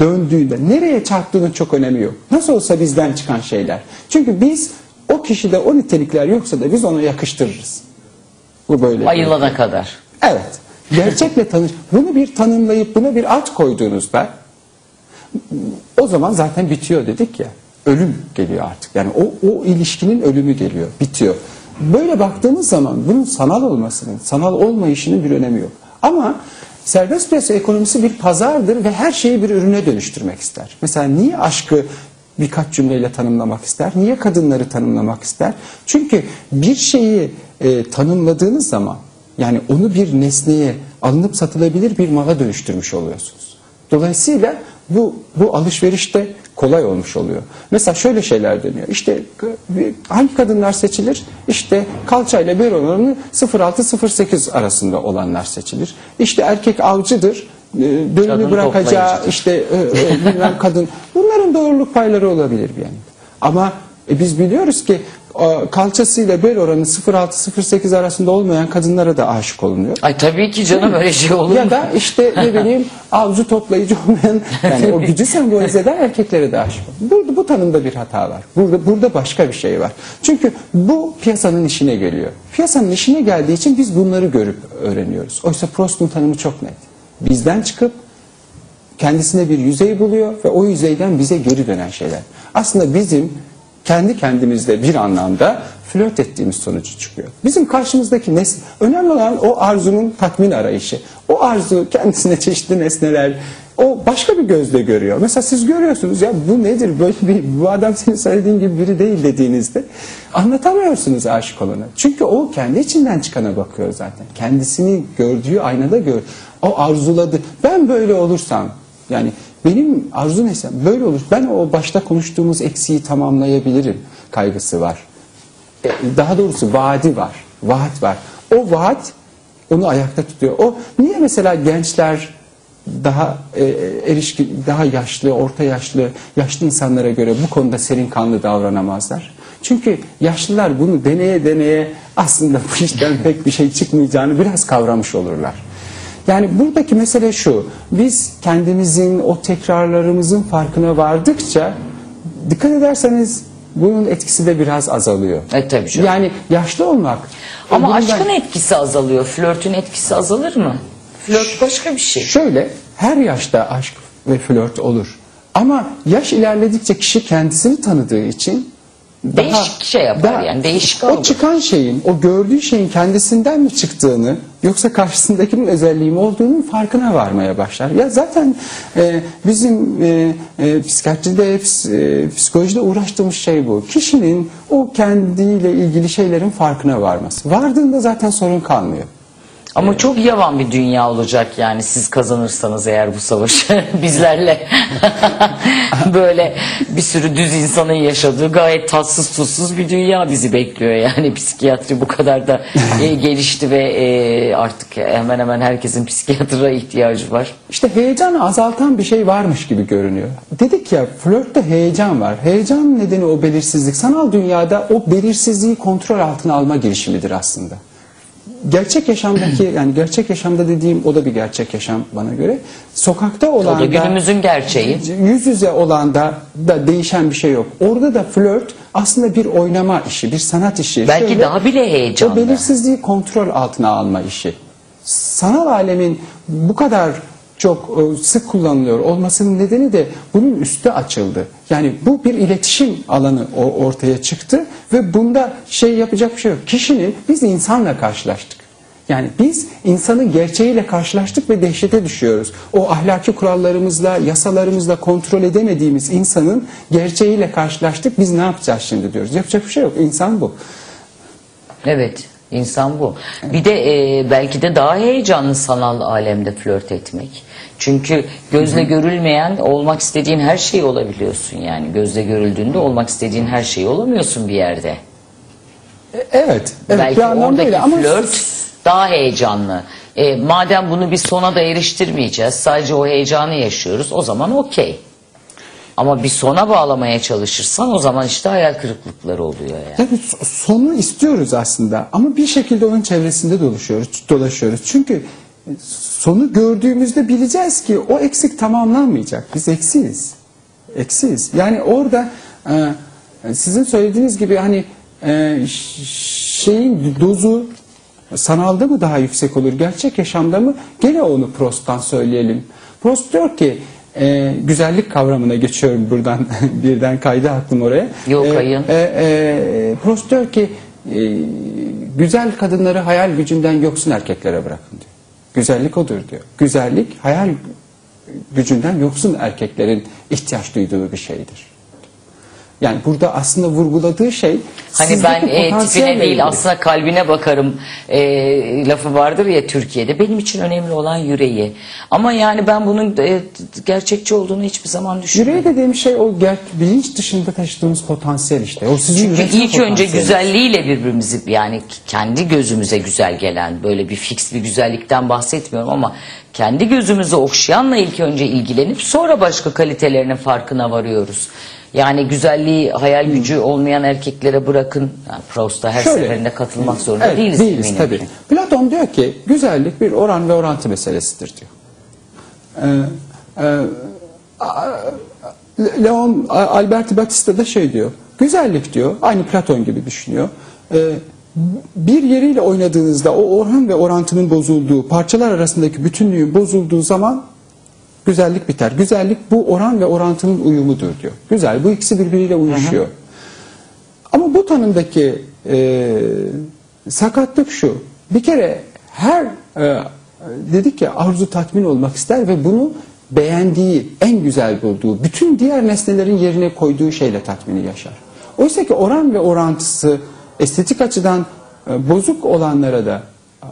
döndüğünde nereye çarptığının çok önemi yok. Nasıl olsa bizden çıkan şeyler. Çünkü biz o kişide o nitelikler yoksa da biz ona yakıştırırız. Bu böyle. Ayılana kadar. Evet. Gerçekle tanış. Bunu bir tanımlayıp buna bir ad koyduğunuzda o zaman zaten bitiyor dedik ya. Ölüm geliyor artık. Yani o, o ilişkinin ölümü geliyor. Bitiyor. Böyle baktığımız zaman bunun sanal olmasının, sanal olmayışının bir önemi yok. Ama serbest piyasa ekonomisi bir pazardır ve her şeyi bir ürüne dönüştürmek ister. Mesela niye aşkı birkaç cümleyle tanımlamak ister? Niye kadınları tanımlamak ister? Çünkü bir şeyi e, tanımladığınız zaman yani onu bir nesneye alınıp satılabilir bir mala dönüştürmüş oluyorsunuz. Dolayısıyla bu bu alışverişte kolay olmuş oluyor. Mesela şöyle şeyler deniyor. İşte k- hangi kadınlar seçilir? İşte kalçayla bel oranı 0.6-0.8 arasında olanlar seçilir. İşte erkek avcıdır. e, Kadın bırakacağı işte e, e, bilmem kadın. Bunların doğruluk payları olabilir bir yanında. Ama e, biz biliyoruz ki e, kalçasıyla bel oranı 0.6-0.8 arasında olmayan kadınlara da aşık olunuyor. Ay tabii ki canım öyle şey olur mu? Ya da işte ne bileyim avcı toplayıcı olmayan yani o gücü sembolize eden erkeklere de aşık. Burada bu tanımda bir hata var. Burada burada başka bir şey var. Çünkü bu piyasanın işine geliyor. Piyasanın işine geldiği için biz bunları görüp öğreniyoruz. Oysa Prost'un tanımı çok net. Bizden çıkıp kendisine bir yüzey buluyor ve o yüzeyden bize geri dönen şeyler. Aslında bizim kendi kendimizde bir anlamda flört ettiğimiz sonucu çıkıyor. Bizim karşımızdaki nesne, önemli olan o arzunun tatmin arayışı. O arzu kendisine çeşitli nesneler, o başka bir gözle görüyor. Mesela siz görüyorsunuz ya bu nedir böyle bir bu adam senin söylediğin gibi biri değil dediğinizde anlatamıyorsunuz aşık olanı. Çünkü o kendi içinden çıkana bakıyor zaten. Kendisini gördüğü aynada gör. O arzuladı. Ben böyle olursam yani benim arzu neyse böyle olur. Ben o başta konuştuğumuz eksiği tamamlayabilirim kaygısı var. E, Daha doğrusu vaadi var. Vaat var. O vaat onu ayakta tutuyor. O niye mesela gençler daha e, erişkin, daha yaşlı, orta yaşlı, yaşlı insanlara göre bu konuda serin kanlı davranamazlar. Çünkü yaşlılar bunu deneye deneye aslında bu işten pek bir şey çıkmayacağını biraz kavramış olurlar. Yani buradaki mesele şu, biz kendimizin o tekrarlarımızın farkına vardıkça dikkat ederseniz bunun etkisi de biraz azalıyor. E, tabii canım. Yani yaşlı olmak. Ama bundan- aşkın etkisi azalıyor. Flörtün etkisi azalır mı? Flört başka bir şey. Şöyle her yaşta aşk ve flört olur. Ama yaş ilerledikçe kişi kendisini tanıdığı için Değişik şey yapar yani, değişik O çıkan şeyin, o gördüğü şeyin kendisinden mi çıktığını yoksa karşısındakinin özelliği mi olduğunun farkına varmaya başlar. Ya zaten e, bizim e, e, psikiyatride, ps- e, psikolojide uğraştığımız şey bu. Kişinin o kendiyle ilgili şeylerin farkına varması. Vardığında zaten sorun kalmıyor. Ama çok yavan bir dünya olacak yani siz kazanırsanız eğer bu savaşı bizlerle böyle bir sürü düz insanın yaşadığı gayet tatsız tuzsuz bir dünya bizi bekliyor yani psikiyatri bu kadar da e, gelişti ve e, artık hemen hemen herkesin psikiyatra ihtiyacı var. İşte heyecanı azaltan bir şey varmış gibi görünüyor. Dedik ya flörtte heyecan var. Heyecan nedeni o belirsizlik. Sanal dünyada o belirsizliği kontrol altına alma girişimidir aslında. Gerçek yaşamdaki yani gerçek yaşamda dediğim o da bir gerçek yaşam bana göre. Sokakta olan O da günümüzün gerçeği. yüz yüze olanda da değişen bir şey yok. Orada da flört aslında bir oynama işi, bir sanat işi. Belki daha bile heyecanlı. O belirsizliği kontrol altına alma işi. Sanal alemin bu kadar çok e, sık kullanılıyor olmasının nedeni de bunun üstü açıldı. Yani bu bir iletişim alanı ortaya çıktı ve bunda şey yapacak bir şey yok. Kişinin biz insanla karşılaştık. Yani biz insanın gerçeğiyle karşılaştık ve dehşete düşüyoruz. O ahlaki kurallarımızla, yasalarımızla kontrol edemediğimiz insanın gerçeğiyle karşılaştık. Biz ne yapacağız şimdi diyoruz. Yapacak bir şey yok. İnsan bu. Evet, insan bu. Bir de e, belki de daha heyecanlı sanal alemde flört etmek. Çünkü gözle görülmeyen olmak istediğin her şey olabiliyorsun yani. Gözle görüldüğünde olmak istediğin her şey olamıyorsun bir yerde. E, Evet. evet belki bir anlamda oradaki öyle ama flört daha heyecanlı. E, madem bunu bir sona da eriştirmeyeceğiz, sadece o heyecanı yaşıyoruz, o zaman okey. Ama bir sona bağlamaya çalışırsan o zaman işte hayal kırıklıkları oluyor yani. Tabii so- sonu istiyoruz aslında ama bir şekilde onun çevresinde dolaşıyoruz, dolaşıyoruz. Çünkü sonu gördüğümüzde bileceğiz ki o eksik tamamlanmayacak. Biz eksiyiz. Eksiyiz. Yani orada e, sizin söylediğiniz gibi hani e, şeyin dozu sanalda mı daha yüksek olur, gerçek yaşamda mı? Gene onu Prost'tan söyleyelim. Prost diyor ki e, güzellik kavramına geçiyorum buradan birden kaydı aklım oraya. Yok, E, kayın. e, e, Prost diyor ki e, güzel kadınları hayal gücünden yoksun erkeklere bırakın diyor. Güzellik odur diyor. Güzellik hayal gücünden yoksun erkeklerin ihtiyaç duyduğu bir şeydir. Yani burada aslında vurguladığı şey Hani ben e, tipine değil ilgili. aslında kalbine bakarım e, lafı vardır ya Türkiye'de. Benim için önemli olan yüreği. Ama yani ben bunun e, gerçekçi olduğunu hiçbir zaman düşünmedim. Yüreği dediğim şey o ger- bilinç dışında taşıdığımız potansiyel işte. O sizin Çünkü ilk önce güzelliğiyle birbirimizi yani kendi gözümüze güzel gelen böyle bir fix bir güzellikten bahsetmiyorum ama kendi gözümüzü okşayanla ilk önce ilgilenip sonra başka kalitelerinin farkına varıyoruz. Yani güzelliği hayal gücü olmayan erkeklere bırakın. Yani Proust'a her Şöyle, seferinde katılmak zorunda evet, değiliz. değiliz tabii. ki. Platon diyor ki güzellik bir oran ve orantı meselesidir diyor. Ee, e, Leon Alberti Batista da şey diyor. Güzellik diyor. Aynı Platon gibi düşünüyor. Ee, bir yeriyle oynadığınızda o oran ve orantının bozulduğu, parçalar arasındaki bütünlüğün bozulduğu zaman güzellik biter. Güzellik bu oran ve orantının uyumudur diyor. Güzel. Bu ikisi birbiriyle uyuşuyor. Ama bu tanımdaki e, sakatlık şu. Bir kere her e, dedik ya arzu tatmin olmak ister ve bunu beğendiği, en güzel bulduğu, bütün diğer nesnelerin yerine koyduğu şeyle tatmini yaşar. Oysa ki oran ve orantısı estetik açıdan e, bozuk olanlara da e,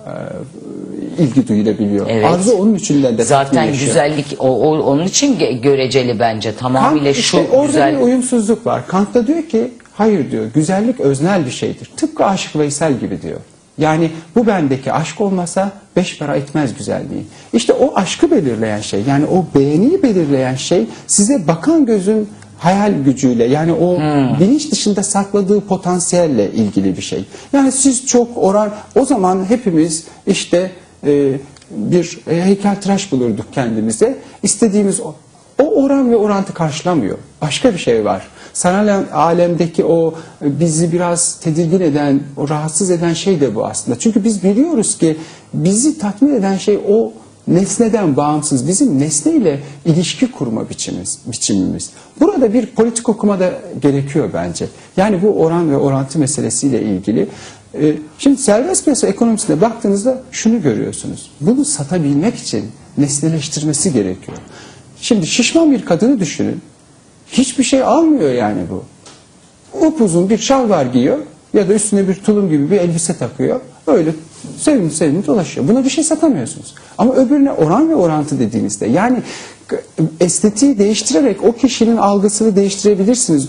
ilgi duyulabiliyor. Evet. Arzu onun içinden de Zaten güzellik o, o- onun için göreceli bence. Tamamıyla Kant şu işte orada güzel bir uyumsuzluk var. Kant da diyor ki hayır diyor güzellik öznel bir şeydir. Tıpkı Aşık Veysel gibi diyor. Yani bu bendeki aşk olmasa beş para etmez güzelliği. İşte o aşkı belirleyen şey yani o beğeniyi belirleyen şey size bakan gözün hayal gücüyle yani o bilinç dışında sakladığı potansiyelle ilgili bir şey. Yani siz çok oran o zaman hepimiz işte e, bir e, heykeltıraş bulurduk kendimize. İstediğimiz o. O oran ve orantı karşılamıyor. Başka bir şey var. Sanal alemdeki o e, bizi biraz tedirgin eden, o rahatsız eden şey de bu aslında. Çünkü biz biliyoruz ki bizi tatmin eden şey o nesneden bağımsız. Bizim nesneyle ilişki kurma biçimimiz. biçimimiz. Burada bir politik okuma da gerekiyor bence. Yani bu oran ve orantı meselesiyle ilgili. E, Şimdi serbest piyasa ekonomisine baktığınızda şunu görüyorsunuz. Bunu satabilmek için nesneleştirmesi gerekiyor. Şimdi şişman bir kadını düşünün. Hiçbir şey almıyor yani bu. Upuzun bir şalvar giyiyor ya da üstüne bir tulum gibi bir elbise takıyor. Öyle sevimli sevimli dolaşıyor. Buna bir şey satamıyorsunuz. Ama öbürüne oran ve orantı dediğinizde yani estetiği değiştirerek o kişinin algısını değiştirebilirsiniz.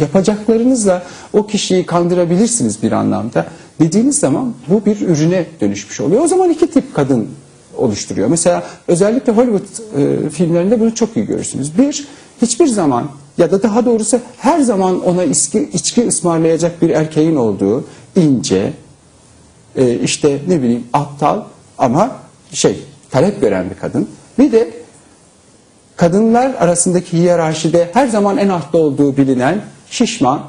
Yapacaklarınızla o kişiyi kandırabilirsiniz bir anlamda. Dediğiniz zaman bu bir ürüne dönüşmüş oluyor. O zaman iki tip kadın oluşturuyor. Mesela özellikle Hollywood e, filmlerinde bunu çok iyi görürsünüz. Bir, hiçbir zaman ya da daha doğrusu her zaman ona içki, içki ısmarlayacak bir erkeğin olduğu ince, e, işte ne bileyim aptal ama şey talep gören bir kadın. Bir de kadınlar arasındaki hiyerarşide her zaman en altta olduğu bilinen şişman,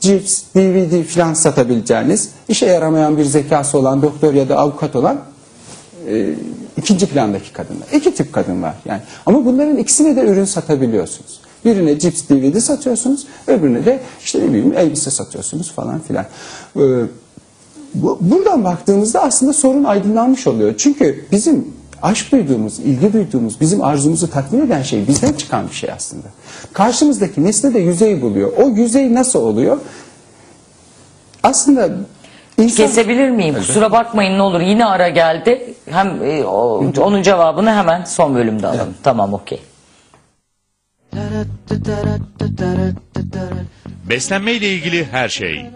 cips, DVD filan satabileceğiniz, işe yaramayan bir zekası olan doktor ya da avukat olan e, ikinci plandaki kadınlar. İki tip kadın var yani. Ama bunların ikisine de ürün satabiliyorsunuz. Birine cips DVD satıyorsunuz, öbürüne de işte ne bileyim elbise satıyorsunuz falan filan. Ee, bu- buradan baktığımızda aslında sorun aydınlanmış oluyor. Çünkü bizim aşk duyduğumuz, ilgi duyduğumuz, bizim arzumuzu tatmin eden şey bizden çıkan bir şey aslında. Karşımızdaki nesne de yüzey buluyor. O yüzey nasıl oluyor? Aslında insan... Kesebilir miyim? Kusura bakmayın ne olur. Yine ara geldi. Hem e, o- onun cevabını hemen son bölümde alalım. Tamam okey. Beslenme ile ilgili her şey.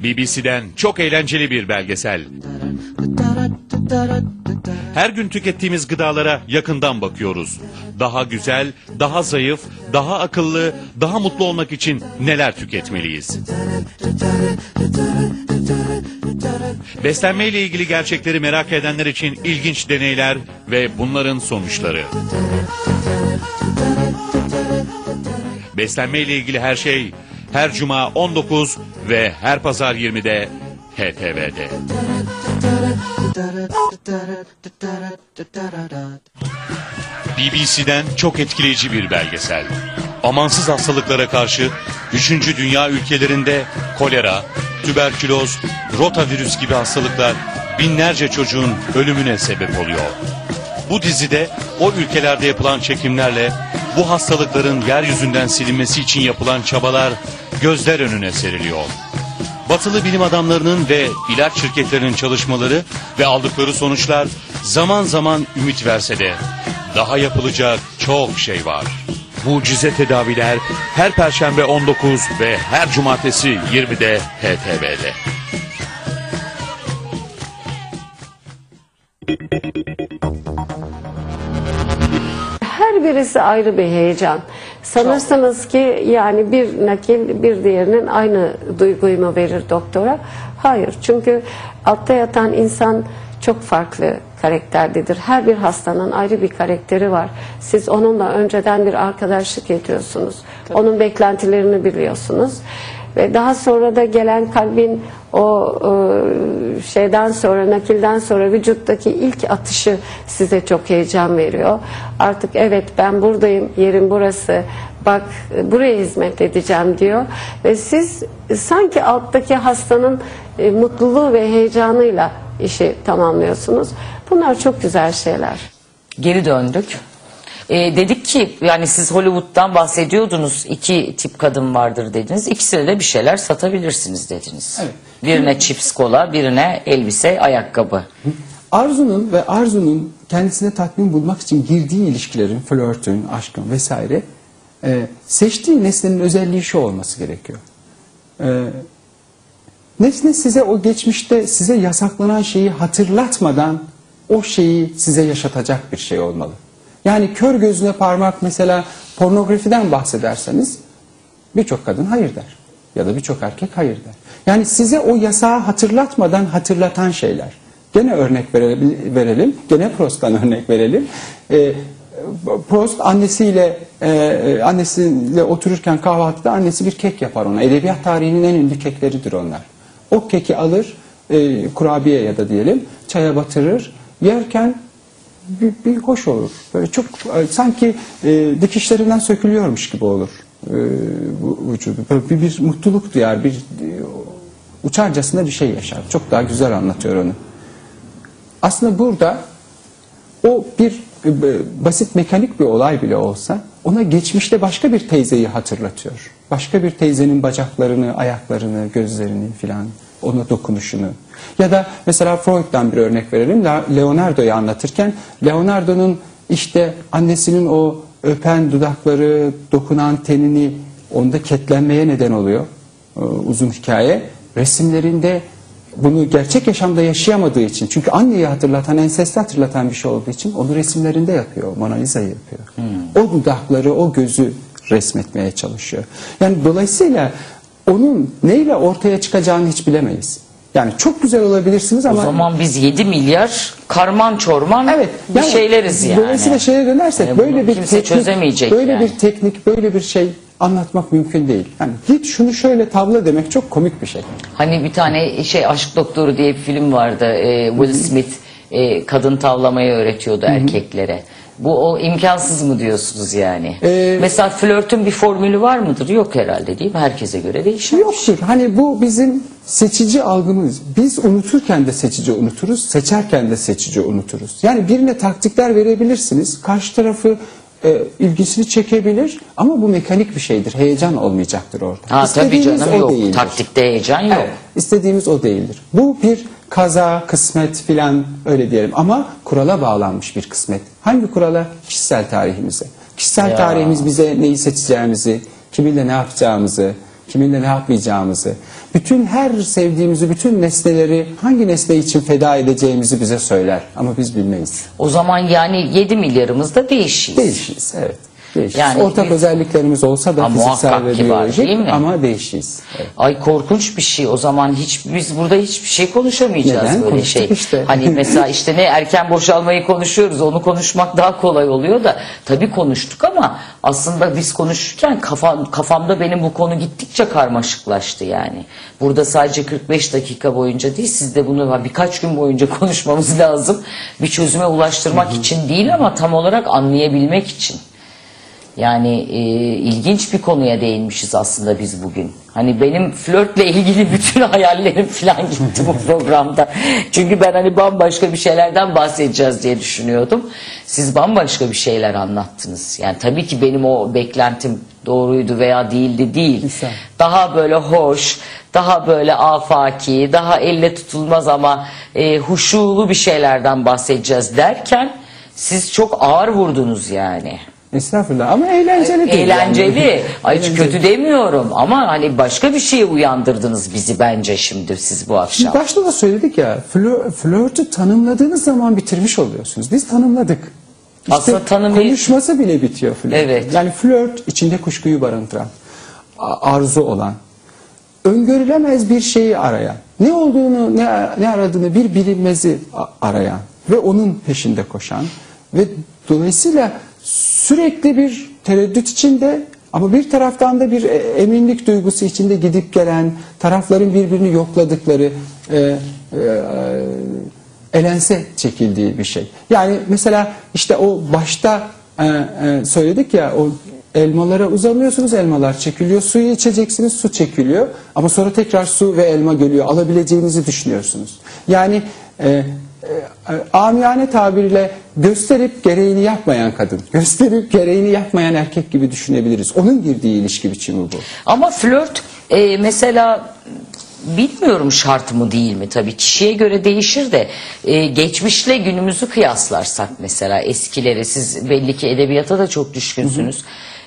BBC'den çok eğlenceli bir belgesel. Her gün tükettiğimiz gıdalara yakından bakıyoruz. Daha güzel, daha zayıf, daha akıllı, daha mutlu olmak için neler tüketmeliyiz? Beslenme ile ilgili gerçekleri merak edenler için ilginç deneyler ve bunların sonuçları. Beslenme ile ilgili her şey her cuma 19 ve her pazar 20'de HTV'de. BBC'den çok etkileyici bir belgesel. Amansız hastalıklara karşı 3. dünya ülkelerinde kolera, tüberküloz, rotavirüs gibi hastalıklar binlerce çocuğun ölümüne sebep oluyor. Bu dizide o ülkelerde yapılan çekimlerle bu hastalıkların yeryüzünden silinmesi için yapılan çabalar gözler önüne seriliyor. Batılı bilim adamlarının ve ilaç şirketlerinin çalışmaları ve aldıkları sonuçlar zaman zaman ümit verse de daha yapılacak çok şey var. Mucize tedaviler her perşembe 19 ve her cumartesi 20'de HTV'de. Her birisi ayrı bir heyecan. Sanırsınız ki yani bir nakil bir diğerinin aynı duyguyu mu verir doktora? Hayır. Çünkü altta yatan insan çok farklı karakterdedir. Her bir hastanın ayrı bir karakteri var. Siz onunla önceden bir arkadaşlık ediyorsunuz. Onun beklentilerini biliyorsunuz. Ve daha sonra da gelen kalbin o e, şeyden sonra, nakilden sonra vücuttaki ilk atışı size çok heyecan veriyor. Artık evet ben buradayım, yerim burası, bak buraya hizmet edeceğim diyor. Ve siz sanki alttaki hastanın e, mutluluğu ve heyecanıyla işi tamamlıyorsunuz. Bunlar çok güzel şeyler. Geri döndük. E, dedik ki yani siz Hollywood'dan bahsediyordunuz. iki tip kadın vardır dediniz. İkisine de bir şeyler satabilirsiniz dediniz. Evet. Birine chips kola, birine elbise, ayakkabı. Arzunun ve arzunun kendisine tatmin bulmak için girdiği ilişkilerin, flörtün, aşkın vesaire e, seçtiği nesnenin özelliği şu olması gerekiyor. E, nesne size o geçmişte size yasaklanan şeyi hatırlatmadan o şeyi size yaşatacak bir şey olmalı. Yani kör gözüne parmak mesela pornografiden bahsederseniz birçok kadın hayır der. Ya da birçok erkek hayır der. Yani size o yasağı hatırlatmadan hatırlatan şeyler. Gene örnek verelim, gene Prost'tan örnek verelim. Ee, Prost annesiyle e, e, annesiyle otururken kahvaltıda annesi bir kek yapar ona. Edebiyat tarihinin en ünlü kekleridir onlar. O keki alır, e, kurabiye ya da diyelim, çaya batırır. Yerken bir, bir hoş olur. Böyle çok sanki e, dikişlerinden sökülüyormuş gibi olur e, bu vücudu. Böyle bir, bir mutluluk duyar, bir e, uçarcasına bir şey yaşar. Çok daha güzel anlatıyor onu. Aslında burada o bir e, basit mekanik bir olay bile olsa ona geçmişte başka bir teyzeyi hatırlatıyor. Başka bir teyzenin bacaklarını, ayaklarını, gözlerini filan ona dokunuşunu. Ya da mesela Freud'dan bir örnek verelim. Leonardo'yu anlatırken Leonardo'nun işte annesinin o öpen dudakları, dokunan tenini onda ketlenmeye neden oluyor. Ee, uzun hikaye. Resimlerinde bunu gerçek yaşamda yaşayamadığı için çünkü anneyi hatırlatan, ensesti hatırlatan bir şey olduğu için onu resimlerinde yapıyor. Mona Lisa'yı yapıyor. O dudakları, o gözü resmetmeye çalışıyor. Yani dolayısıyla onun neyle ortaya çıkacağını hiç bilemeyiz. Yani çok güzel olabilirsiniz O ama zaman biz 7 milyar karman çorman Evet. bir şeyleriz yani. Dolayısıyla şeye dönersek Yani böyle bir kimse teknik, çözemeyecek böyle yani. bir teknik, böyle bir şey anlatmak mümkün değil. Yani git şunu şöyle tavla demek çok komik bir şey. Hani bir tane şey Aşk Doktoru diye bir film vardı. Ee, Will Smith e, kadın tavlamayı öğretiyordu erkeklere. Bu o imkansız mı diyorsunuz yani? Ee, Mesela flörtün bir formülü var mıdır? Yok herhalde değil mi? Herkese göre değişir. Yoktur. Hani bu bizim seçici algımız. Biz unuturken de seçici unuturuz, seçerken de seçici unuturuz. Yani birine taktikler verebilirsiniz. Karşı tarafı e, ilgisini çekebilir ama bu mekanik bir şeydir. Heyecan olmayacaktır orada. Ha tabii canım o yok. değildir. Taktikte heyecan yok. Evet, istediğimiz o değildir. Bu bir kaza, kısmet filan öyle diyelim ama kurala bağlanmış bir kısmet. Hangi kurala? Kişisel tarihimize. Kişisel Ya. tarihimiz bize neyi seçeceğimizi, kiminle ne yapacağımızı, kiminle ne yapmayacağımızı, bütün her sevdiğimizi, bütün nesneleri hangi nesne için feda edeceğimizi bize söyler. Ama biz bilmeyiz. O zaman yani 7 milyarımız da. Değişiyiz, evet. Yani Ortak bir- özelliklerimiz olsa da Ha, fiziksel ve ki var, biyolojik değil mi? ama değişiyiz. Evet. Ay korkunç bir şey. O zaman hiç biz burada hiçbir şey konuşamayacağız Neden? böyle Konuştuk şey. işte. Hani mesela işte ne erken boşalmayı konuşuyoruz. Onu konuşmak daha kolay oluyor da tabii konuştuk ama aslında biz konuşurken kafam, kafamda benim bu konu gittikçe karmaşıklaştı yani. Burada sadece 45 dakika boyunca değil siz de bunu birkaç gün boyunca konuşmamız lazım. Bir çözüme ulaştırmak için değil ama tam olarak anlayabilmek için. Yani e, ilginç bir konuya değinmişiz aslında biz bugün. Hani benim flörtle ilgili bütün hayallerim falan gitti bu programda. Çünkü ben hani bambaşka bir şeylerden bahsedeceğiz diye düşünüyordum. Siz bambaşka bir şeyler anlattınız. Yani tabii ki benim o beklentim doğruydu veya değildi değil. Güzel. Daha böyle hoş, daha böyle afaki, daha elle tutulmaz ama e, huşulu bir şeylerden bahsedeceğiz derken siz çok ağır vurdunuz yani. Estağfurullah ama eğlenceli değil. Eğlenceli. yani. Ay hiç kötü demiyorum ama hani başka bir şeye uyandırdınız bizi bence şimdi siz bu akşam. Şimdi başta da söyledik ya flör, flörtü tanımladığınız zaman bitirmiş oluyorsunuz. Biz tanımladık. İşte Aslında tanımı- konuşması bile bitiyor flört. Evet. Yani flört içinde kuşkuyu barındıran, arzu olan, öngörülemez bir şeyi arayan, ne olduğunu ne, ne aradığını bir bilinmezi arayan ve onun peşinde koşan ve dolayısıyla sürekli bir tereddüt içinde ama bir taraftan da bir e, eminlik duygusu içinde gidip gelen tarafların birbirini yokladıkları e, e, elense çekildiği bir şey. Yani mesela işte o başta e, e, söyledik ya o elmalara uzanıyorsunuz elmalar çekiliyor suyu içeceksiniz su çekiliyor ama sonra tekrar su ve elma geliyor alabileceğinizi düşünüyorsunuz. Yani e, amiyane tabirle gösterip gereğini yapmayan kadın, gösterip gereğini yapmayan erkek gibi düşünebiliriz. Onun girdiği ilişki biçimi bu. Ama flört e, mesela bilmiyorum şart mı değil mi tabii kişiye göre değişir de e, geçmişle günümüzü kıyaslarsak mesela eskileri siz belli ki edebiyata da çok düşkünsünüz.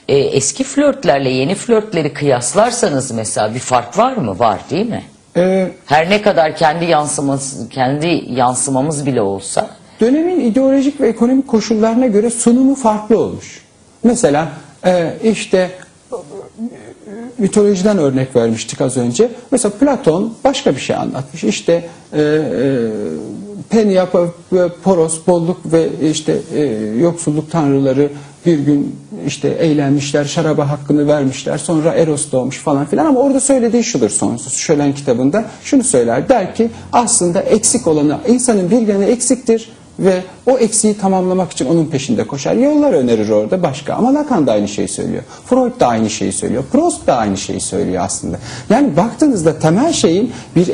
E, eski flörtlerle yeni flörtleri kıyaslarsanız mesela bir fark var mı? Var değil mi? E, Her ne kadar kendi yansıması, kendi yansımamız bile olsa dönemin ideolojik ve ekonomik koşullarına göre sunumu farklı olmuş. Mesela e, işte mitolojiden örnek vermiştik az önce. Mesela Platon başka bir şey anlatmış. İşte e, e, Penia, P- Poros, bolluk ve işte e, yoksulluk tanrıları bir gün işte eğlenmişler, şaraba hakkını vermişler. Sonra Eros doğmuş falan filan ama orada söylediği şudur sonsuz. Şölen kitabında şunu söyler. Der ki aslında eksik olanı, insanın bir yanı eksiktir ve o eksiği tamamlamak için onun peşinde koşar. Yollar önerir orada başka. Ama Lacan da aynı şeyi söylüyor. Freud da aynı şeyi söylüyor. Proust da aynı şeyi söylüyor aslında. Yani baktığınızda temel şeyin bir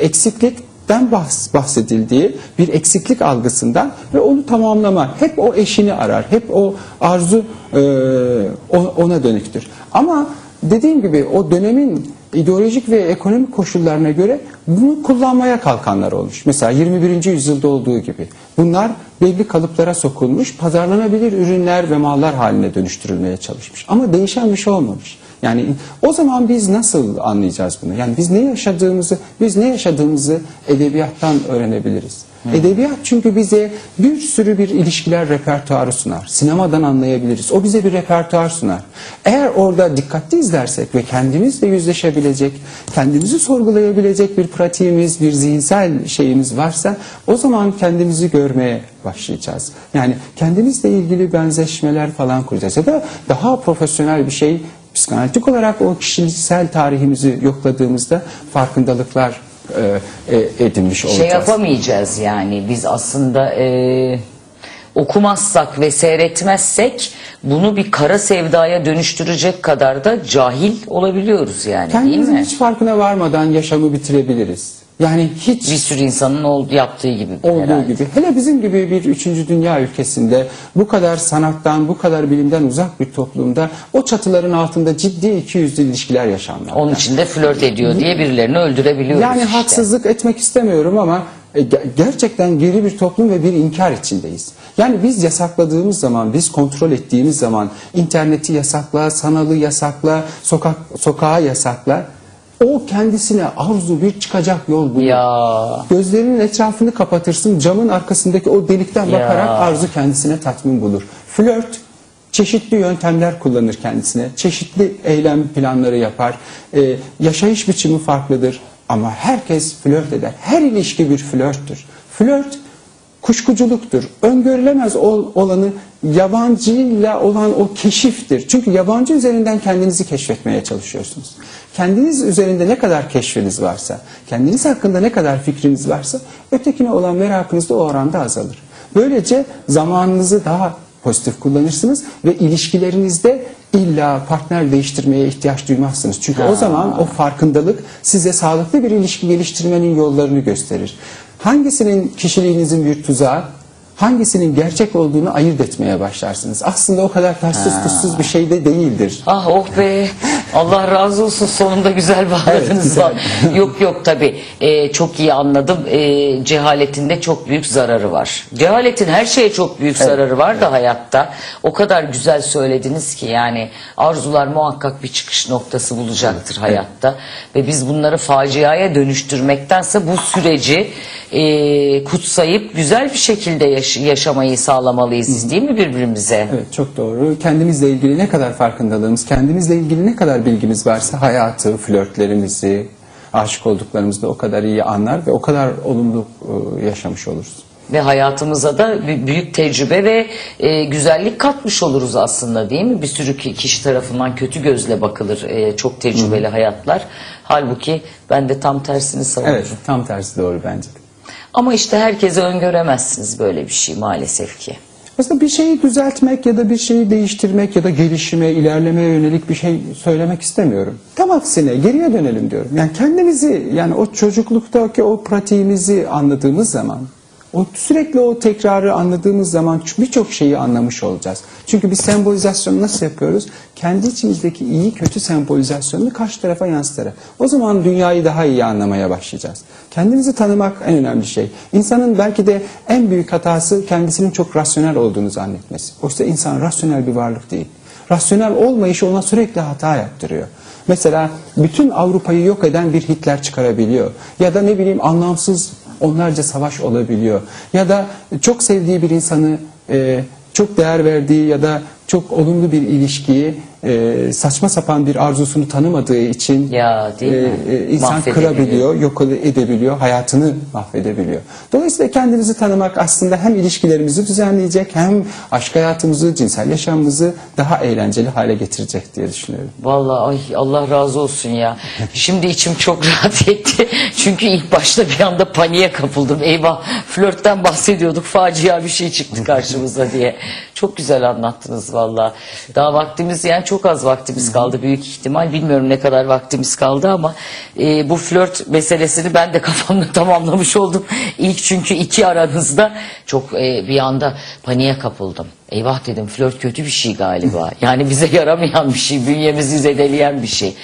eksiklikten bahs- bahsedildiği bir eksiklik algısından ve onu tamamlama. Hep o eşini arar. Hep o arzu e, ona dönüktür. Ama dediğim gibi o dönemin ideolojik ve ekonomik koşullarına göre bunu kullanmaya kalkanlar olmuş. Mesela 21. yüzyılda olduğu gibi. Bunlar belli kalıplara sokulmuş, pazarlanabilir ürünler ve mallar haline dönüştürülmeye çalışmış. Ama değişen bir şey olmamış. Yani o zaman biz nasıl anlayacağız bunu? Yani biz ne yaşadığımızı, biz ne yaşadığımızı edebiyattan öğrenebiliriz. Edebiyat çünkü bize bir sürü bir ilişkiler repertuarı sunar. Sinemadan anlayabiliriz. O bize bir repertuar sunar. Eğer orada dikkatli izlersek ve kendimizle yüzleşebilecek, kendimizi sorgulayabilecek bir pratiğimiz, bir zihinsel şeyimiz varsa o zaman kendimizi görmeye başlayacağız. Yani kendimizle ilgili benzeşmeler falan kuracağız. Ya da daha profesyonel bir şey psikanalitik olarak o kişisel tarihimizi yokladığımızda farkındalıklar e, e, edinmiş olacağız. Şey yapamayacağız yani biz aslında e, okumazsak ve seyretmezsek bunu bir kara sevdaya dönüştürecek kadar da cahil olabiliyoruz yani değil Kendimizin mi? hiç farkına varmadan yaşamı bitirebiliriz. Yani hiç Bir sürü insanın ol- yaptığı gibi olduğu herhalde. gibi. Hele bizim gibi bir üçüncü dünya ülkesinde bu kadar sanattan, bu kadar bilimden uzak bir toplumda o çatıların altında ciddi iki yüzlü ilişkiler yaşanmakta. Onun için de flört ediyor diye birilerini öldürebiliyoruz Yani işte. haksızlık etmek istemiyorum ama e, ge- gerçekten geri bir toplum ve bir inkar içindeyiz. Yani biz yasakladığımız zaman, biz kontrol ettiğimiz zaman interneti yasakla, sanalı yasakla, sokak sokağa yasakla o kendisine arzu bir çıkacak yol bulur. Ya Gözlerinin etrafını kapatırsın, camın arkasındaki o delikten Ya. bakarak arzu kendisine tatmin bulur. Flört çeşitli yöntemler kullanır kendisine, çeşitli eylem planları yapar, Ee, yaşayış biçimi farklıdır ama herkes flört eder. Her ilişki bir flörttür. Flört kuşkuculuktur. Öngörülemez ol- olanı yabancıyla olan o keşiftir. Çünkü yabancı üzerinden kendinizi keşfetmeye çalışıyorsunuz. Kendiniz üzerinde ne kadar keşfiniz varsa, kendiniz hakkında ne kadar fikriniz varsa ötekine olan merakınız da o oranda azalır. Böylece zamanınızı daha pozitif kullanırsınız ve ilişkilerinizde illa partner değiştirmeye ihtiyaç duymazsınız. Çünkü o zaman o farkındalık size sağlıklı bir ilişki geliştirmenin yollarını gösterir. Hangisinin kişiliğinizin bir tuzağı, hangisinin gerçek olduğunu ayırt etmeye başlarsınız. Aslında o kadar taşsız tuzsuz bir şey de değildir. Ah oh be Allah razı olsun sonunda güzel bağladınız. Evet, güzel. yok yok tabi çok iyi anladım Ee, cehaletin de çok büyük zararı var. Cehaletin her şeye çok büyük zararı var da hayatta. O kadar güzel söylediniz ki yani arzular muhakkak bir çıkış noktası bulacaktır hayatta. Ve biz bunları faciaya dönüştürmektense bu süreci e, kutsayıp güzel bir şekilde yaş- yaşamayı sağlamalıyız değil mi birbirimize? Evet çok doğru. Kendimizle ilgili ne kadar farkındalığımız, kendimizle ilgili ne kadar bilgimiz varsa hayatı, flörtlerimizi, aşık olduklarımızı da o kadar iyi anlar ve o kadar olumlu e, yaşamış oluruz. Ve hayatımıza da bü- büyük tecrübe ve e, güzellik katmış oluruz aslında değil mi? Bir sürü ki- kişi tarafından kötü gözle bakılır e, çok tecrübeli hayatlar. Halbuki ben de tam tersini savunurum. Evet tam tersi doğru bence de. Ama işte herkese öngöremezsiniz böyle bir şey maalesef ki. Aslında bir şeyi düzeltmek ya da bir şeyi değiştirmek ya da gelişime, ilerlemeye yönelik bir şey söylemek istemiyorum. Tam aksine geriye dönelim diyorum. Yani kendimizi yani o çocukluktaki o pratiğimizi anladığımız zaman o sürekli o tekrarı anladığımız zaman birçok şeyi anlamış olacağız. Çünkü biz sembolizasyonu nasıl yapıyoruz? Kendi içimizdeki iyi kötü sembolizasyonunu karşı tarafa yansıtarak. O zaman dünyayı daha iyi anlamaya başlayacağız. Kendimizi tanımak en önemli şey. İnsanın belki de en büyük hatası kendisinin çok rasyonel olduğunu zannetmesi. Oysa insan rasyonel bir varlık değil. Rasyonel olmayışı ona sürekli hata yaptırıyor. Mesela bütün Avrupa'yı yok eden bir Hitler çıkarabiliyor. Ya da ne bileyim anlamsız onlarca savaş olabiliyor. Ya da çok sevdiği bir insanı, e, çok değer verdiği ya da çok olumlu bir ilişkiyi e, saçma sapan bir arzusunu tanımadığı için Ya, değil mi? insan Mahvedebiliyor. kırabiliyor, yok edebiliyor, hayatını mahvedebiliyor. Dolayısıyla kendimizi tanımak aslında hem ilişkilerimizi düzenleyecek hem aşk hayatımızı, cinsel yaşamımızı daha eğlenceli hale getirecek diye düşünüyorum. Vallahi ay Allah razı olsun ya. Şimdi içim çok rahat etti. Çünkü ilk başta bir anda paniğe kapıldım. Eyvah flörtten bahsediyorduk. Facia bir şey çıktı karşımıza diye. Çok güzel anlattınız vallahi. Daha vaktimiz yani çok az vaktimiz kaldı büyük ihtimal. Bilmiyorum ne kadar vaktimiz kaldı ama e, bu flört meselesini ben de kafamda tamamlamış oldum. İlk çünkü iki aranızda çok e, bir anda paniğe kapıldım. Eyvah dedim flört kötü bir şey galiba. Yani bize yaramayan bir şey, bünyemizi zedeleyen bir şey.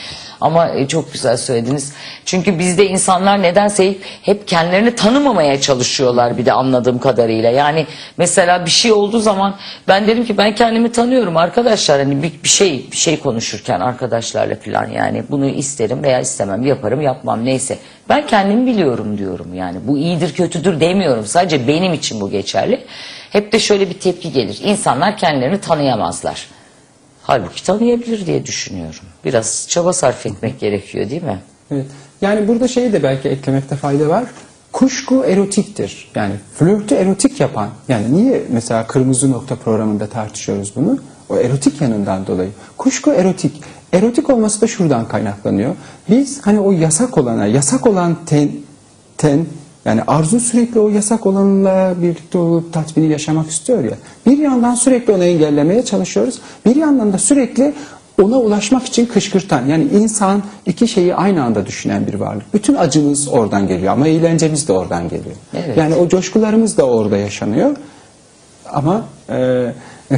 Ama e, çok güzel söylediniz. Çünkü bizde insanlar nedense hep kendilerini tanımamaya çalışıyorlar bir de anladığım kadarıyla. Yani mesela bir şey olduğu zaman ben dedim ki ben kendimi tanıyorum arkadaşlar. Hani bir şey bir şey konuşurken arkadaşlarla falan yani bunu isterim veya istemem, yaparım, yapmam neyse. Ben kendimi biliyorum diyorum yani. Bu iyidir, kötüdür demiyorum. Sadece benim için bu geçerli. Hep de şöyle bir tepki gelir. İnsanlar kendilerini tanıyamazlar. Halbuki tanıyabilir diye düşünüyorum. Biraz çaba sarf etmek gerekiyor değil mi? Evet. Yani burada şeyi de belki eklemekte fayda var. Kuşku erotiktir. Yani flörtü erotik yapan. Yani niye mesela Kırmızı Nokta programında tartışıyoruz bunu? O erotik yanından dolayı. Kuşku erotik. Erotik olması da şuradan kaynaklanıyor. Biz hani o yasak olana, yasak olan ten, ten yani arzu sürekli o yasak olanla birlikte olup tatmini yaşamak istiyor ya. Bir yandan sürekli onu engellemeye çalışıyoruz. Bir yandan da sürekli ona ulaşmak için kışkırtan yani insan iki şeyi aynı anda düşünen bir varlık. Bütün acımız oradan geliyor ama eğlencemiz de oradan geliyor. Evet. Yani o coşkularımız da orada yaşanıyor. Ama e,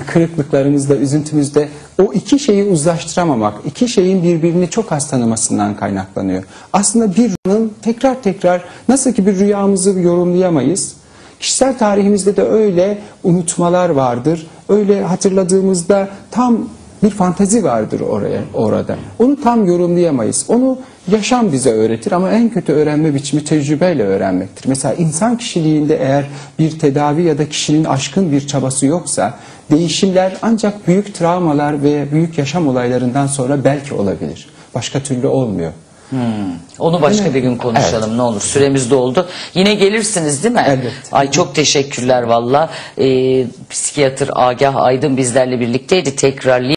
kırıklıklarımızda, üzüntümüzde o iki şeyi uzlaştıramamak, iki şeyin birbirini çok az tanımasından kaynaklanıyor. Aslında bir rüyanın tekrar tekrar nasıl ki bir rüyamızı yorumlayamayız. Kişisel tarihimizde de öyle unutmalar vardır. Öyle hatırladığımızda tam bir fantezi vardır oraya orada. Onu tam yorumlayamayız. Onu yaşam bize öğretir ama en kötü öğrenme biçimi tecrübeyle öğrenmektir. Mesela insan kişiliğinde eğer bir tedavi ya da kişinin aşkın bir çabası yoksa değişimler ancak büyük travmalar ve büyük yaşam olaylarından sonra belki olabilir. Başka türlü olmuyor. Onu başka bir gün konuşalım ne olur. Süremiz doldu. Yine gelirsiniz değil mi? Elbette. Ay çok teşekkürler valla. Ee, psikiyatr Agah Aydın bizlerle birlikteydi. Tekrarlayayım.